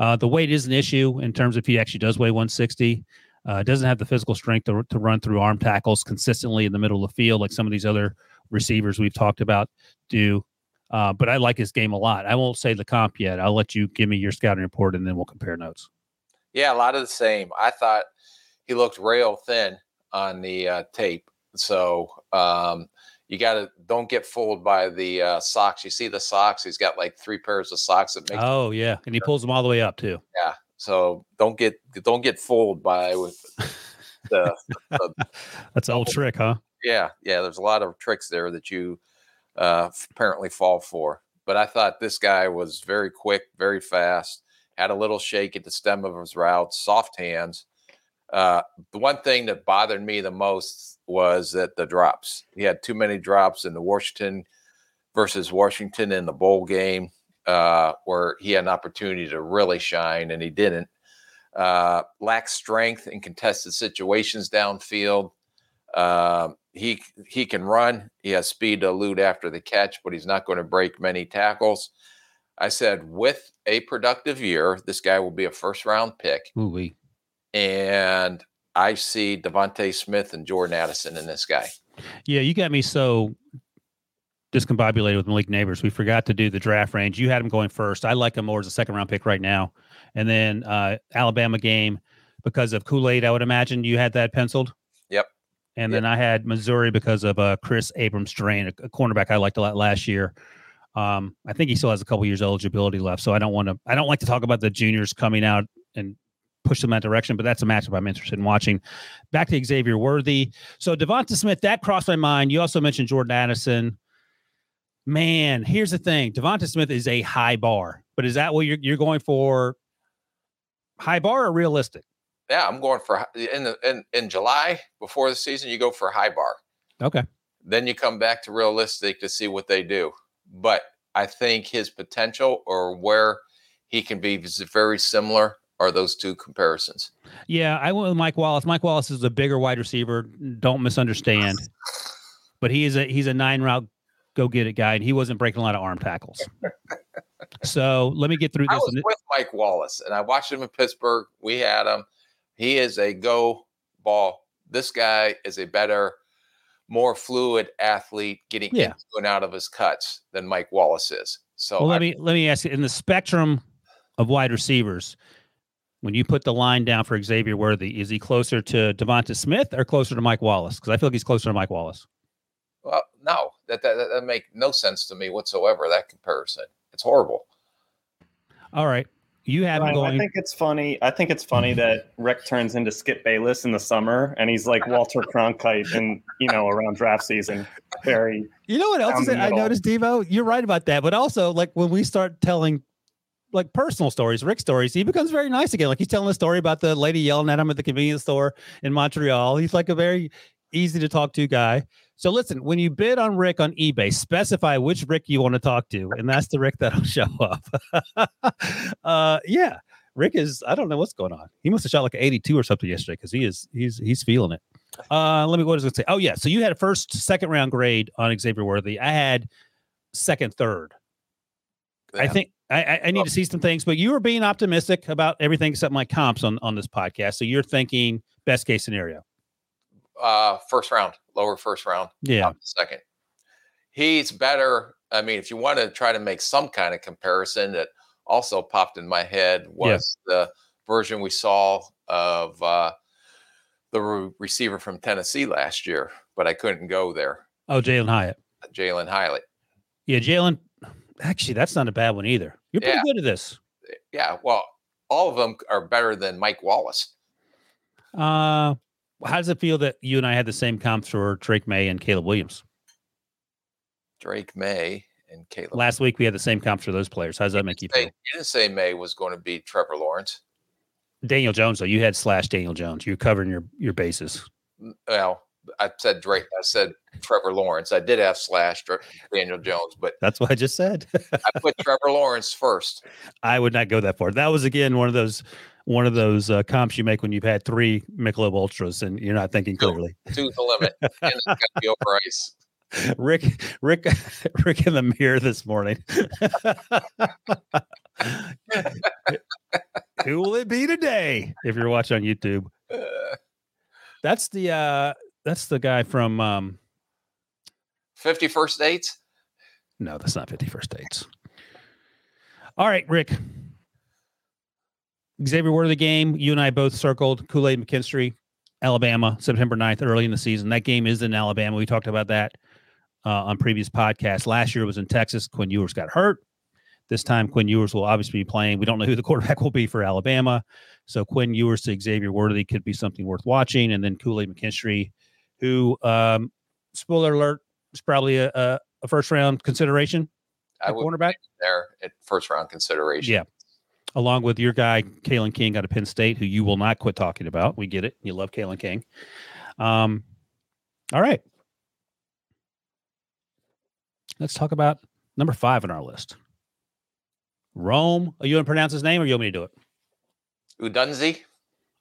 Speaker 1: Uh, the weight is an issue in terms of he actually does weigh 160. Uh, doesn't have the physical strength to, to run through arm tackles consistently in the middle of the field like some of these other receivers we've talked about do. Uh, but I like his game a lot. I won't say the comp yet. I'll let you give me your scouting report and then we'll compare notes.
Speaker 2: Yeah, a lot of the same. I thought he looked rail thin on the uh, tape. So um, you got to don't get fooled by the uh, socks. You see the socks? He's got like three pairs of socks that make.
Speaker 1: Oh yeah, and he pulls them all the way up too.
Speaker 2: Yeah, so don't get don't get fooled by with the,
Speaker 1: the that's an old trick, huh?
Speaker 2: Yeah, yeah. There's a lot of tricks there that you uh, apparently fall for. But I thought this guy was very quick, very fast, had a little shake at the stem of his route, soft hands. Uh, the one thing that bothered me the most was that the drops. He had too many drops in the Washington versus Washington in the bowl game uh, where he had an opportunity to really shine and he didn't. Uh, lacks strength in contested situations downfield. Uh, he he can run. He has speed to elude after the catch, but he's not going to break many tackles. I said with a productive year, this guy will be a first round pick.
Speaker 1: Ooh-wee.
Speaker 2: And I see DeVonta Smith and Jordan Addison in this guy.
Speaker 1: Yeah, you got me so discombobulated with Malik Nabers. We forgot to do the draft range. You had him going first. I like him more as a second round pick right now. And then uh, Alabama game because of Kool Aid. I would imagine you had that penciled.
Speaker 2: Yep.
Speaker 1: And
Speaker 2: yep.
Speaker 1: then I had Missouri because of uh, Kris Abrams-Draine, a, a cornerback I liked a lot last year. Um, I think he still has a couple years eligibility left, so I don't want to. I don't like to talk about the juniors coming out and push them that direction, but that's a matchup I'm interested in watching. Back to Xavier Worthy. So DeVonta Smith, that crossed my mind. You also mentioned Jordan Addison. Man, here's the thing: DeVonta Smith is a high bar, but is that what you're you're going for? High bar or realistic?
Speaker 2: Yeah, I'm going for in the in in July before the season. You go for high bar.
Speaker 1: Okay.
Speaker 2: Then you come back to realistic to see what they do. But I think his potential or where he can be is very similar are those two comparisons.
Speaker 1: Yeah, I went with Mike Wallace. Mike Wallace is a bigger wide receiver. Don't misunderstand. But he is a he's a nine route go get it guy, and he wasn't breaking a lot of arm tackles. so let me get through this. I
Speaker 2: was with Mike Wallace, and I watched him in Pittsburgh. We had him. He is a go ball this guy is a better, more fluid athlete getting
Speaker 1: Yeah.
Speaker 2: into and out of his cuts than Mike Wallace is. So
Speaker 1: Well,
Speaker 2: I-
Speaker 1: let me let me ask you in the spectrum of wide receivers, when you put the line down for Xavier Worthy, is he closer to Devonta Smith or closer to Mike Wallace? Because I feel like he's closer to Mike Wallace.
Speaker 2: Well, no, that, that that that make no sense to me whatsoever. That comparison, it's horrible.
Speaker 1: All right, you have him
Speaker 3: Ryan, I think it's funny. I think it's funny that Rick turns into Skip Bayless in the summer, and he's like Walter Cronkite, and you know, around draft season. Very
Speaker 1: You know what else
Speaker 3: down
Speaker 1: is
Speaker 3: the?
Speaker 1: I
Speaker 3: middle.
Speaker 1: noticed, Debo. You're right about that. But also, like when we start telling like personal stories, Rick stories, he becomes very nice again. Like he's telling a story about the lady yelling at him at the convenience store in Montreal. He's like a very easy to talk to guy. So listen, when you bid on Rick on eBay, specify which Rick you want to talk to, and that's the Rick that'll show up. uh, yeah, Rick is. I don't know what's going on. He must have shot like an 82 or something yesterday because he is. He's he's feeling it. Uh, let me. What I going to say? Oh yeah. So you had a first, second round grade on Xavier Worthy. I had second, third. I think I, I, I need to see some things, but you were being optimistic about everything except my comps on on this podcast. So you're thinking best case scenario.
Speaker 2: Uh, first round, lower first round.
Speaker 1: Yeah.
Speaker 2: second. He's better. I mean, if you want to try to make some kind of comparison, that also popped in my head was the version we saw of uh, the re- receiver from Tennessee last year, but I couldn't go there.
Speaker 1: Oh, Jalen Hyatt.
Speaker 2: Jalen Hyatt.
Speaker 1: Yeah, Jalen. Actually, that's not a bad one either. You're pretty
Speaker 2: Yeah.
Speaker 1: good at this.
Speaker 2: Yeah, well, all of them are better than Mike Wallace.
Speaker 1: Uh, how does it feel that you and I had the same comps for Drake Maye and Caleb Williams?
Speaker 2: Drake Maye and Caleb.
Speaker 1: Last week we had the same comps for those players. How does that make you
Speaker 2: Say-
Speaker 1: feel?
Speaker 2: you didn't say Maye was going to be Trevor Lawrence.
Speaker 1: Daniel Jones, though, you had slash Daniel Jones. You're covering your your bases.
Speaker 2: Well, I said Drake. I said Trevor Lawrence. I did have slash Daniel Jones, but
Speaker 1: That's what I just said.
Speaker 2: I put Trevor Lawrence first.
Speaker 1: I would not go that far. That was again one of those one of those uh, comps you make when you've had three Michelob Ultras and you're not thinking clearly.
Speaker 2: to the limit. and it's got to be over ice.
Speaker 1: Rick, Rick, Rick in the mirror this morning. Who will it be today? If you're watching on YouTube, that's the uh that's the guy from um
Speaker 2: 50 first dates.
Speaker 1: no, that's not 51st dates. All right, Rick. Xavier, word of the game. You and I both circled Kool-Aid McKinstry, Alabama, September 9th, early in the season. That game is in Alabama. We talked about that uh, on previous podcasts. Last year it was in Texas. Quinn Ewers got hurt. This time, Quinn Ewers will obviously be playing. We don't know who the quarterback will be for Alabama. So Quinn Ewers to Xavier Worthy could be something worth watching. And then Kool-Aid McKinstry, who, um, spoiler alert, is probably a, a, a first round consideration
Speaker 2: I would
Speaker 1: cornerback.
Speaker 2: there at first round consideration.
Speaker 1: Yeah. Along with your guy, Kalen King out of Penn State, who you will not quit talking about. We get it. You love Kalen King. Um, all right. Let's talk about number five on our list. Rome. Are you going to pronounce his name or you want me to do it?
Speaker 2: Udunzi.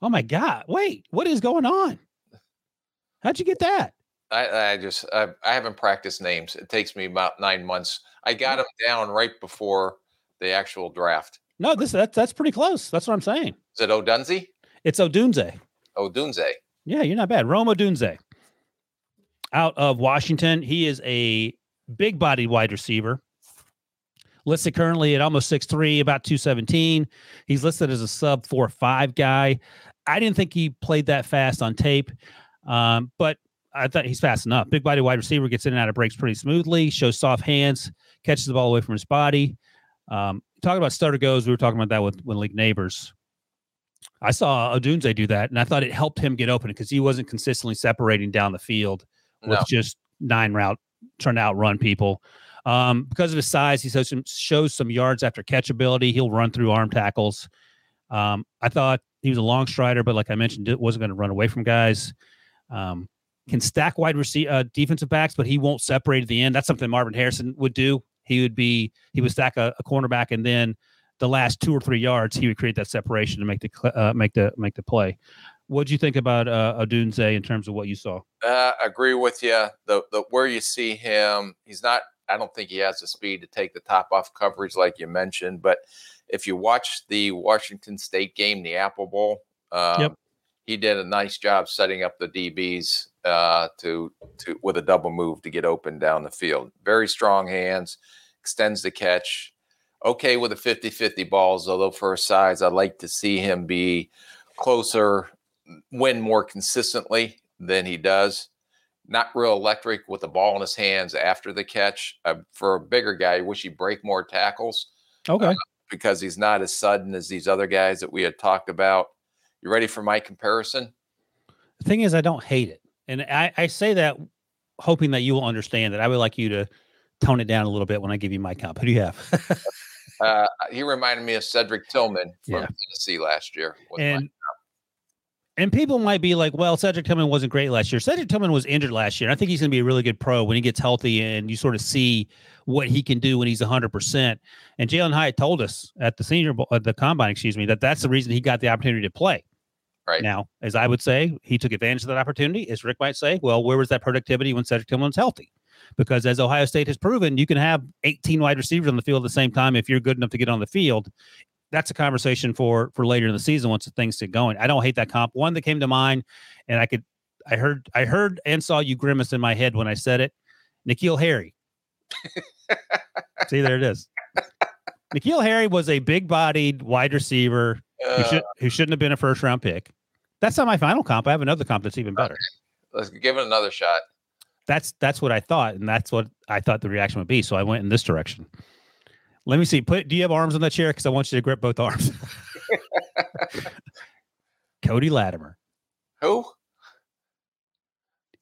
Speaker 1: Oh my God. Wait, what is going on? How'd you get that?
Speaker 2: I, I just I, I haven't practiced names. It takes me about nine months. I got him down right before the actual draft.
Speaker 1: No, this that's that's pretty close. That's what I'm saying.
Speaker 2: Is it Odunzi?
Speaker 1: It's Odunze.
Speaker 2: Odunze.
Speaker 1: Yeah, you're not bad. Rome Odunze out of Washington. He is a big bodied wide receiver. Listed currently at almost 6'3, about 217. He's listed as a sub 4'5 guy. I didn't think he played that fast on tape, um, but I thought he's fast enough. Big body wide receiver gets in and out of breaks pretty smoothly, shows soft hands, catches the ball away from his body. Um, talking about starter goes, we were talking about that with, with Malik Nabers. I saw Odunze do that, and I thought it helped him get open because he wasn't consistently separating down the field with
Speaker 2: No.
Speaker 1: just nine route trying to outrun people. Um, because of his size, he shows some, shows some yards after catch ability. He'll run through arm tackles. Um, I thought he was a long strider, but like I mentioned, it wasn't going to run away from guys. Um, can stack wide receiver uh, defensive backs, but he won't separate at the end. That's something Marvin Harrison would do. He would be he would stack a, a cornerback, and then the last two or three yards, he would create that separation to make the uh, make the make the play. What do you think about uh, Odunze in terms of what you saw?
Speaker 2: Uh, I agree with you. The the where you see him, he's not. I don't think he has the speed to take the top off coverage like you mentioned. But if you watch the Washington State game, the Apple Bowl, um,
Speaker 1: Yep.
Speaker 2: he did a nice job setting up the DBs uh, to to with a double move to get open down the field. Very strong hands, extends the catch. Okay with the 50-50 balls, although for his size, I'd like to see him be closer, win more consistently than he does. Not real electric with the ball in his hands after the catch. Uh, for a bigger guy, I wish he'd break more tackles.
Speaker 1: Okay. Uh,
Speaker 2: because he's not as sudden as these other guys that we had talked about. You ready for my comparison?
Speaker 1: The thing is, I don't hate it. And I, I say that hoping that you will understand that I would like you to tone it down a little bit when I give you my comp. Who do you have?
Speaker 2: uh, he reminded me of Cedric Tillman from yeah. Tennessee last year.
Speaker 1: And and people might be like, well, Cedric Tillman wasn't great last year. Cedric Tillman was injured last year. I think he's going to be a really good pro when he gets healthy and you sort of see what he can do when he's 100%. And Jalen Hyatt told us at the senior, at the combine, excuse me, that that's the reason he got the opportunity to play.
Speaker 2: Right.
Speaker 1: Now, as I would say, he took advantage of that opportunity. As Rick might say, well, where was that productivity when Cedric Tillman was healthy? Because as Ohio State has proven, you can have 18 wide receivers on the field at the same time if you're good enough to get on the field. That's a conversation for for later in the season once the things get going. I don't hate that comp. One that came to mind, and I could, I heard, I heard and saw you grimace in my head when I said it. N'Keal Harry. See, there it is. N'Keal Harry was a big-bodied wide receiver uh, who, should, who shouldn't have been a first-round pick. That's not my final comp. I have another comp that's even better. Okay.
Speaker 2: Let's give it another shot.
Speaker 1: That's that's what I thought, and that's what I thought the reaction would be. So I went in this direction. Let me see. Put. Do you have arms on that chair? Because I want you to grip both arms. Cody Latimer.
Speaker 2: Who?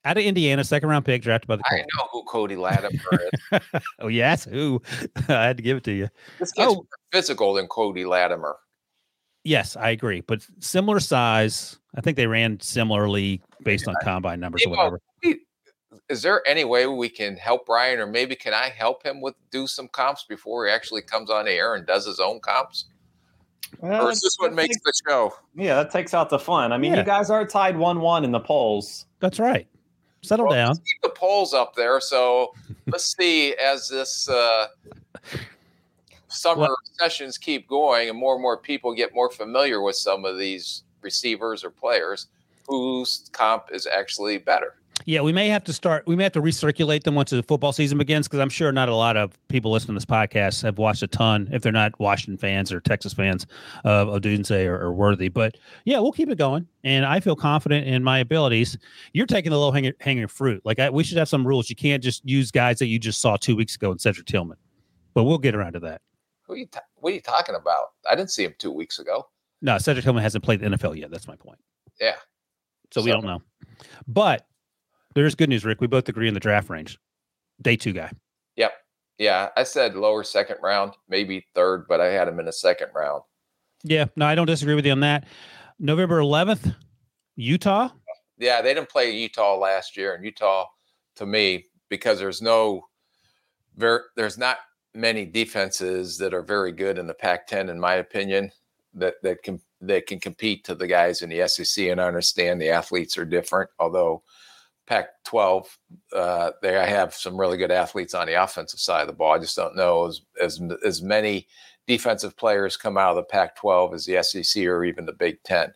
Speaker 1: Out of Indiana, second round pick, drafted by the.
Speaker 2: I know who Cody Latimer is.
Speaker 1: oh yes, who? I had to give it to you.
Speaker 2: This gets oh. more physical than Cody Latimer.
Speaker 1: Yes, I agree, but similar size. I think they ran similarly based on combine numbers or whatever.
Speaker 2: Is there any way we can help Brian, or maybe can I help him with do some comps before he actually comes on air and does his own comps? Well, or is this what makes takes, the show?
Speaker 3: Yeah, that takes out the fun. I mean, yeah. you guys are tied one-one in the polls.
Speaker 1: That's right. Settle well, down.
Speaker 2: keep the polls up there. So let's see as this uh, summer well, sessions keep going and more and more people get more familiar with some of these receivers or players whose comp is actually better.
Speaker 1: Yeah, we may have to start. We may have to recirculate them once the football season begins because I'm sure not a lot of people listening to this podcast have watched a ton if they're not Washington fans or Texas fans of Odunze or, or Worthy. But yeah, we'll keep it going, and I feel confident in my abilities. You're taking the low hanging, hanging fruit. Like I, we should have some rules. You can't just use guys that you just saw two weeks ago in Cedric Tillman. But we'll get around to that.
Speaker 2: Who are you? Ta- what are you talking about? I didn't see him two weeks ago.
Speaker 1: No, Cedric Tillman hasn't played the NFL yet. That's my point.
Speaker 2: Yeah.
Speaker 1: So, so we don't know. But there's good news, Rick. We both agree in the draft range. Day two guy.
Speaker 2: Yep. Yeah. I said lower second round, maybe third, but I had him in the second round.
Speaker 1: Yeah. No, I don't disagree with you on that. November 11th, Utah.
Speaker 2: Yeah. They didn't play Utah last year. And Utah, to me, because there's no, there's not many defenses that are very good in the Pac-10, in my opinion, that that can that can compete to the guys in the SEC. And I understand the athletes are different, although Pac-12, uh, they have some really good athletes on the offensive side of the ball. I just don't know as as as many defensive players come out of the Pac-12 as the SEC or even the Big Ten.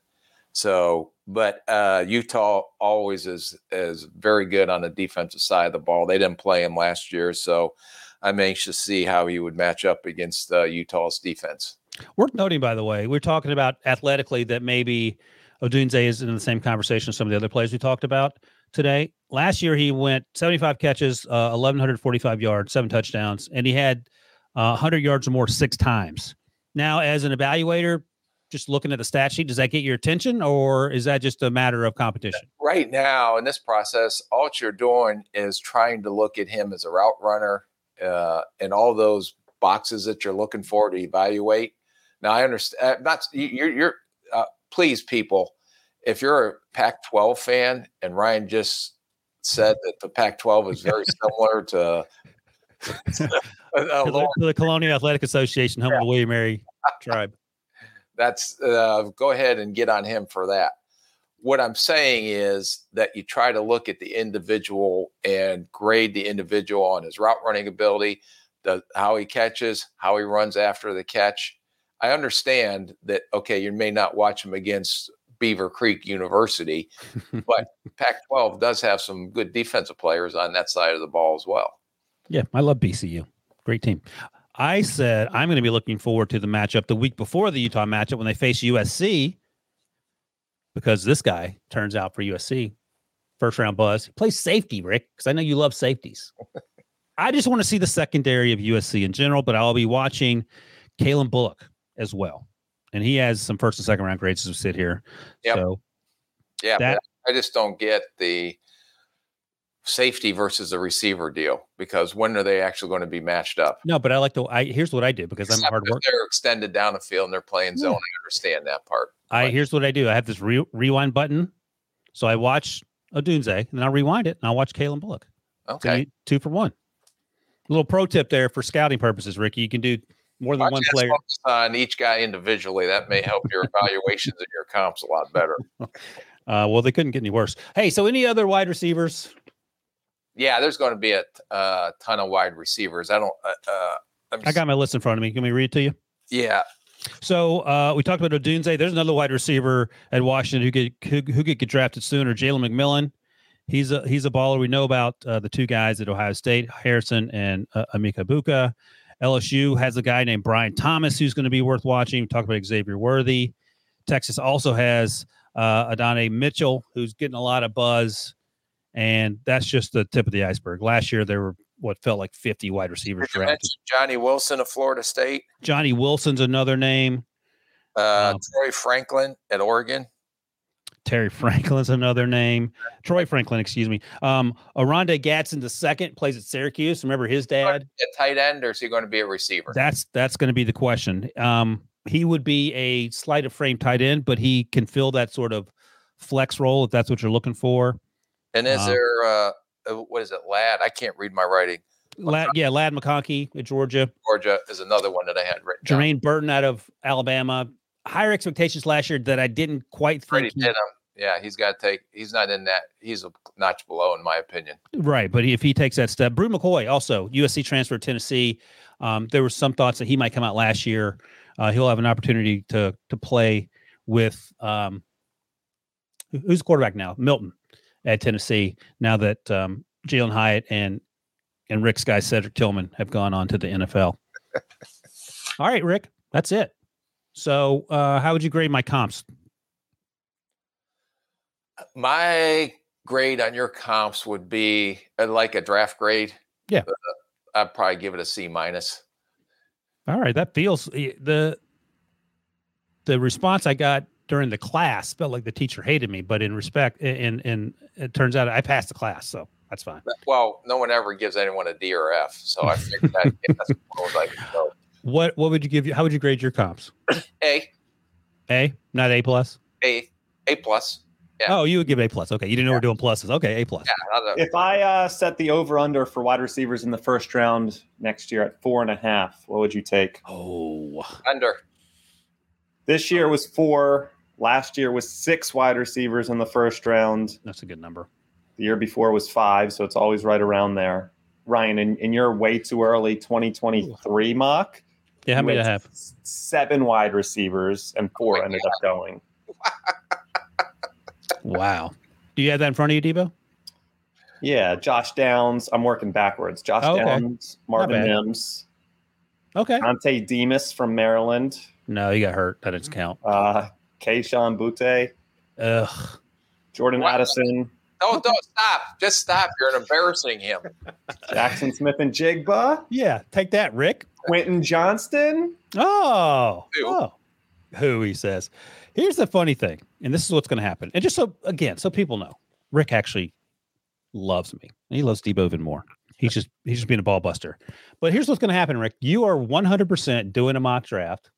Speaker 2: So, but uh, Utah always is is very good on the defensive side of the ball. They didn't play him last year, so I'm anxious to see how he would match up against uh, Utah's defense.
Speaker 1: Worth noting, by the way, we're talking about athletically that maybe Odunze is in the same conversation as some of the other players we talked about today. Last year, he went 75 catches, uh, 1,145 yards, seven touchdowns, and he had uh, 100 yards or more six times. Now, as an evaluator, just looking at the stat sheet, does that get your attention or is that just a matter of competition?
Speaker 2: Right now, in this process, all you're doing is trying to look at him as a route runner uh, and all those boxes that you're looking for to evaluate. Now, I understand. Not you're. you're uh, please, people, if you're a Pac-12 fan and Ryan just said that the Pac-12 is very similar to,
Speaker 1: to, the, to, the, Colonial Athletic Association, home yeah. of the William Mary tribe.
Speaker 2: That's uh, go ahead and get on him for that. What I'm saying is that you try to look at the individual and grade the individual on his route running ability, the how he catches, how he runs after the catch. I understand that okay, you may not watch him against Beaver Creek University, but Pac-12 does have some good defensive players on that side of the ball as well.
Speaker 1: Yeah, I love BCU. Great team. I said I'm going to be looking forward to the matchup the week before the Utah matchup when they face USC because this guy turns out for USC first round buzz. He plays safety, Rick, because I know you love safeties. I just want to see the secondary of USC in general, but I'll be watching Calen Bullock as well. And he has some first and second round grades as we sit here.
Speaker 2: Yep.
Speaker 1: So
Speaker 2: Yeah,
Speaker 1: That-
Speaker 2: I just don't get the safety versus the receiver deal because when are they actually going to be matched up?
Speaker 1: no, but I like the I here's what I do because I'm hard work.
Speaker 2: They're extended down the field and they're playing
Speaker 1: Yeah.
Speaker 2: zone. I understand that part.
Speaker 1: I
Speaker 2: But-
Speaker 1: here's what I do. I have this re- rewind button. So I watch Odunze and I'll rewind it and I'll watch Calen Bullock.
Speaker 2: Okay.
Speaker 1: you- two for one. A little pro tip there for scouting purposes, Ricky. You can do more than
Speaker 2: don't
Speaker 1: one player.
Speaker 2: on each guy individually. That may help your evaluations and your comps a lot better.
Speaker 1: Uh, well, they couldn't get any worse. Hey, so any other wide receivers?
Speaker 2: Yeah, there's going to be a uh, ton of wide receivers. I don't. Uh, uh,
Speaker 1: I got my list in front of me. Can we read it to you?
Speaker 2: Yeah,
Speaker 1: So uh, we talked about Odunze. There's another wide receiver at Washington who could who, who could get drafted sooner. Jalen McMillan. He's a he's a baller. We know about uh, the two guys at Ohio State, Harrison and uh, Emeka Egbuka. LSU has a guy named Brian Thomas who's going to be worth watching. We talked about Xavier Worthy. Texas also has uh, Adonai Mitchell, who's getting a lot of buzz, and that's just the tip of the iceberg. Last year there were what felt like 50 wide receivers drafted.
Speaker 2: Johnny Wilson of Florida State,
Speaker 1: Johnny Wilson's another name.
Speaker 2: uh,
Speaker 1: Um,
Speaker 2: Troy Franklin at Oregon.
Speaker 1: Terry Franklin's another name. Troy Franklin, excuse me. Um, Oronde Gadsden the second plays at Syracuse. Remember his dad?
Speaker 2: At tight end, or is he going to be a receiver?
Speaker 1: That's that's going to be the question. Um, he would be a slight of frame tight end, but he can fill that sort of flex role if that's what you're looking for.
Speaker 2: And is
Speaker 1: um,
Speaker 2: there uh, uh, what is it, Ladd? I can't read my writing.
Speaker 1: Ladd, yeah, Ladd McConkey at Georgia.
Speaker 2: Georgia is another one that I had written. down.
Speaker 1: Jermaine Burton out of Alabama. Higher expectations last year that I didn't quite think. he-.
Speaker 2: Yeah, he's got to take. He's not in that. He's a notch below, in my opinion.
Speaker 1: Right, but if he takes that step, Bru McCoy also USC transfer to Tennessee. Um, there were some thoughts that he might come out last year. Uh, he'll have an opportunity to to play with um, who's the quarterback now? Milton at Tennessee. Now that um, Jalen Hyatt and and Rick's guy Cedric Tillman have gone on to the NFL. All right, Rick, that's it. So, uh, how would you grade my comps?
Speaker 2: My grade on your comps would be uh, like a draft grade.
Speaker 1: Yeah.
Speaker 2: Uh, I'd probably give it a C minus.
Speaker 1: All right, that feels eh, the the response I got during the class felt like the teacher hated me, but in respect, and and it turns out I passed the class, so that's fine.
Speaker 2: Well, no one ever gives anyone a D or F, so I figured that yeah, that's what I was like. So,
Speaker 1: What what would you give you? How would you grade your comps?
Speaker 2: A,
Speaker 1: A, not A plus.
Speaker 2: A, A plus. Yeah.
Speaker 1: Oh, you would give A plus. Okay, you didn't know we're doing pluses. Okay, A plus.
Speaker 2: Yeah, not
Speaker 3: If I uh, set the over under for wide receivers in the first round next year at four and a half, what would you take?
Speaker 1: Oh,
Speaker 2: under.
Speaker 3: This year was four. Last year was six wide receivers in the first round.
Speaker 1: that's a good number.
Speaker 3: The year before was five, so it's always right around there. Ryan, in, in your way too early 2023 mock,
Speaker 1: Yeah, how
Speaker 3: you
Speaker 1: many do I have?
Speaker 3: Seven wide receivers, and four
Speaker 2: my
Speaker 3: ended up going.
Speaker 1: Wow. Do you have that in front of you, Debo?
Speaker 3: Yeah, Josh Downs. I'm working backwards. Josh
Speaker 1: Oh, okay.
Speaker 3: Downs, Marvin
Speaker 1: bad.
Speaker 3: Mims,
Speaker 1: Okay.
Speaker 3: Dontay Demus from Maryland,
Speaker 1: No, he got hurt. That doesn't count.
Speaker 3: uh, Kayshon Boutte,
Speaker 1: Ugh.
Speaker 3: Jordan
Speaker 2: Wow.
Speaker 3: Addison,
Speaker 2: Don't don't stop. Just stop. You're embarrassing him.
Speaker 3: Jaxon Smith-Njigba,
Speaker 1: Yeah, take that, Rick.
Speaker 3: Quentin Johnston.
Speaker 1: Oh,
Speaker 2: Who?
Speaker 1: oh. who he says. Here's the funny thing, and this is what's going to happen. And just so again, so people know, Rick actually loves me, and he loves Debo even more. He's just he's just being a ball buster. But here's what's going to happen, Rick. You are 100 percent doing a mock draft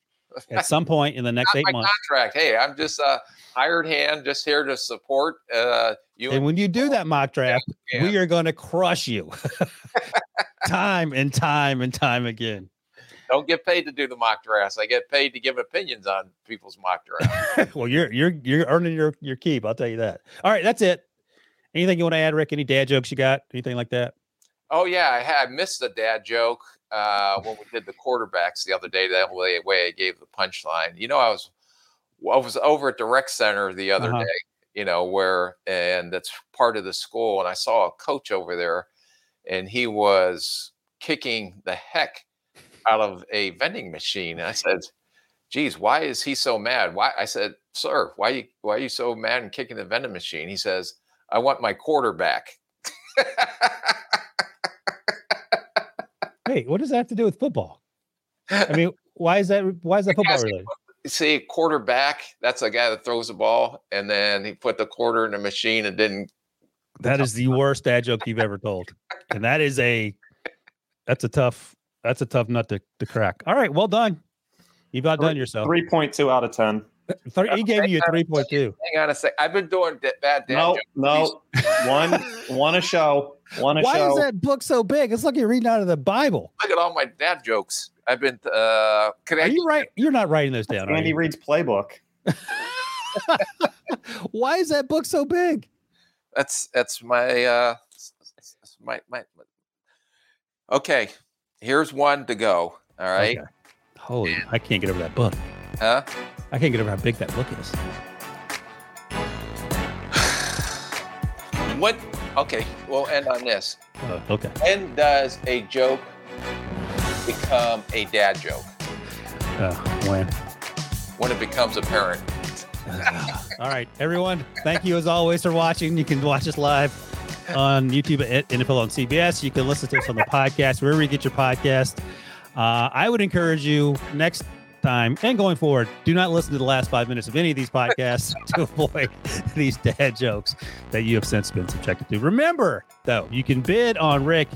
Speaker 1: at some point in the next eight months.
Speaker 2: contract. Hey, I'm just a hired hand, just here to support uh, you.
Speaker 1: And when you do that mock draft,
Speaker 2: Yeah.
Speaker 1: we are going to crush you, time and time and time again.
Speaker 2: Don't get paid to do the mock drafts. I get paid to give opinions on people's mock drafts.
Speaker 1: well, you're you're you're earning your your keep. I'll tell you that. All right, that's it. Anything you want to add, Rick? Any dad jokes you got? Anything like that?
Speaker 2: oh yeah, I had I missed the dad joke uh, when we did the quarterbacks the other day. That way, way I gave the punchline. You know, I was I was over at the rec center the other
Speaker 1: Uh-huh.
Speaker 2: day, you know, where and that's part of the school, and I saw a coach over there, and he was kicking the heck out of a vending machine. And I said, "Geez, why is he so mad? Why?" I said, "Sir, why you why are you so mad and kicking the vending machine?" He says, "I want my quarter back."
Speaker 1: Hey, what does that have to do with football? I mean, why is that? Why is that football related?
Speaker 2: See, quarterback, that's a guy that throws the ball, and then he put the quarter in the machine and didn't
Speaker 1: That is the worst dad joke you've ever told, and that is a that's a tough that's a tough nut to, to crack. All right, well done. You've outdone yourself.
Speaker 3: 3.2 out of 10.
Speaker 1: Th- he gave you a three point two.
Speaker 2: Hang on a sec. I've been doing d- bad dad
Speaker 3: No,
Speaker 2: jokes.
Speaker 3: no. one, one a show. One a
Speaker 1: Why
Speaker 3: show.
Speaker 1: is that book so big? It's like you're reading out of the Bible.
Speaker 2: Look at all my dad jokes. I've been. Uh, can
Speaker 1: Are
Speaker 2: I?
Speaker 1: you right? You're not writing those down. Are
Speaker 3: Andy
Speaker 1: you?
Speaker 3: Reid's playbook.
Speaker 1: Why is that book so big?
Speaker 2: That's that's my uh, my my. Okay, here's one to go. All right.
Speaker 1: Okay. Holy, I can't get over that book.
Speaker 2: Huh?
Speaker 1: I can't get over how big that book is.
Speaker 2: What? Okay, we'll end on this.
Speaker 1: Uh, okay.
Speaker 2: When does a joke become a dad joke?
Speaker 1: Uh, when?
Speaker 2: When it becomes apparent.
Speaker 1: All right, everyone. Thank you as always for watching. You can watch us live on YouTube at NFL on CBS. You can listen to us on the podcast wherever you get your podcast. Uh, I would encourage you next time and going forward, do not listen to the last five minutes of any of these podcasts to avoid these dad jokes that you have since been subjected to. Remember, though, you can bid on Rick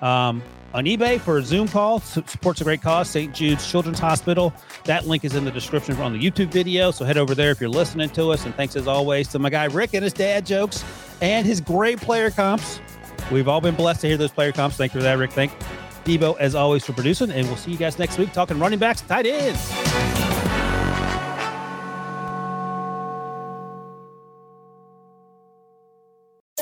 Speaker 1: um, on eBay for a Zoom call. Su- supports a great cause, St. Jude's Children's Hospital. That link is in the description on the YouTube video. So head over there if you're listening to us. And thanks as always to my guy Rick and his dad jokes and his great player comps. We've all been blessed to hear those player comps. Thank you for that, Rick. Thank Debo as always for producing. And we'll see you guys next week talking running backs, tight ends.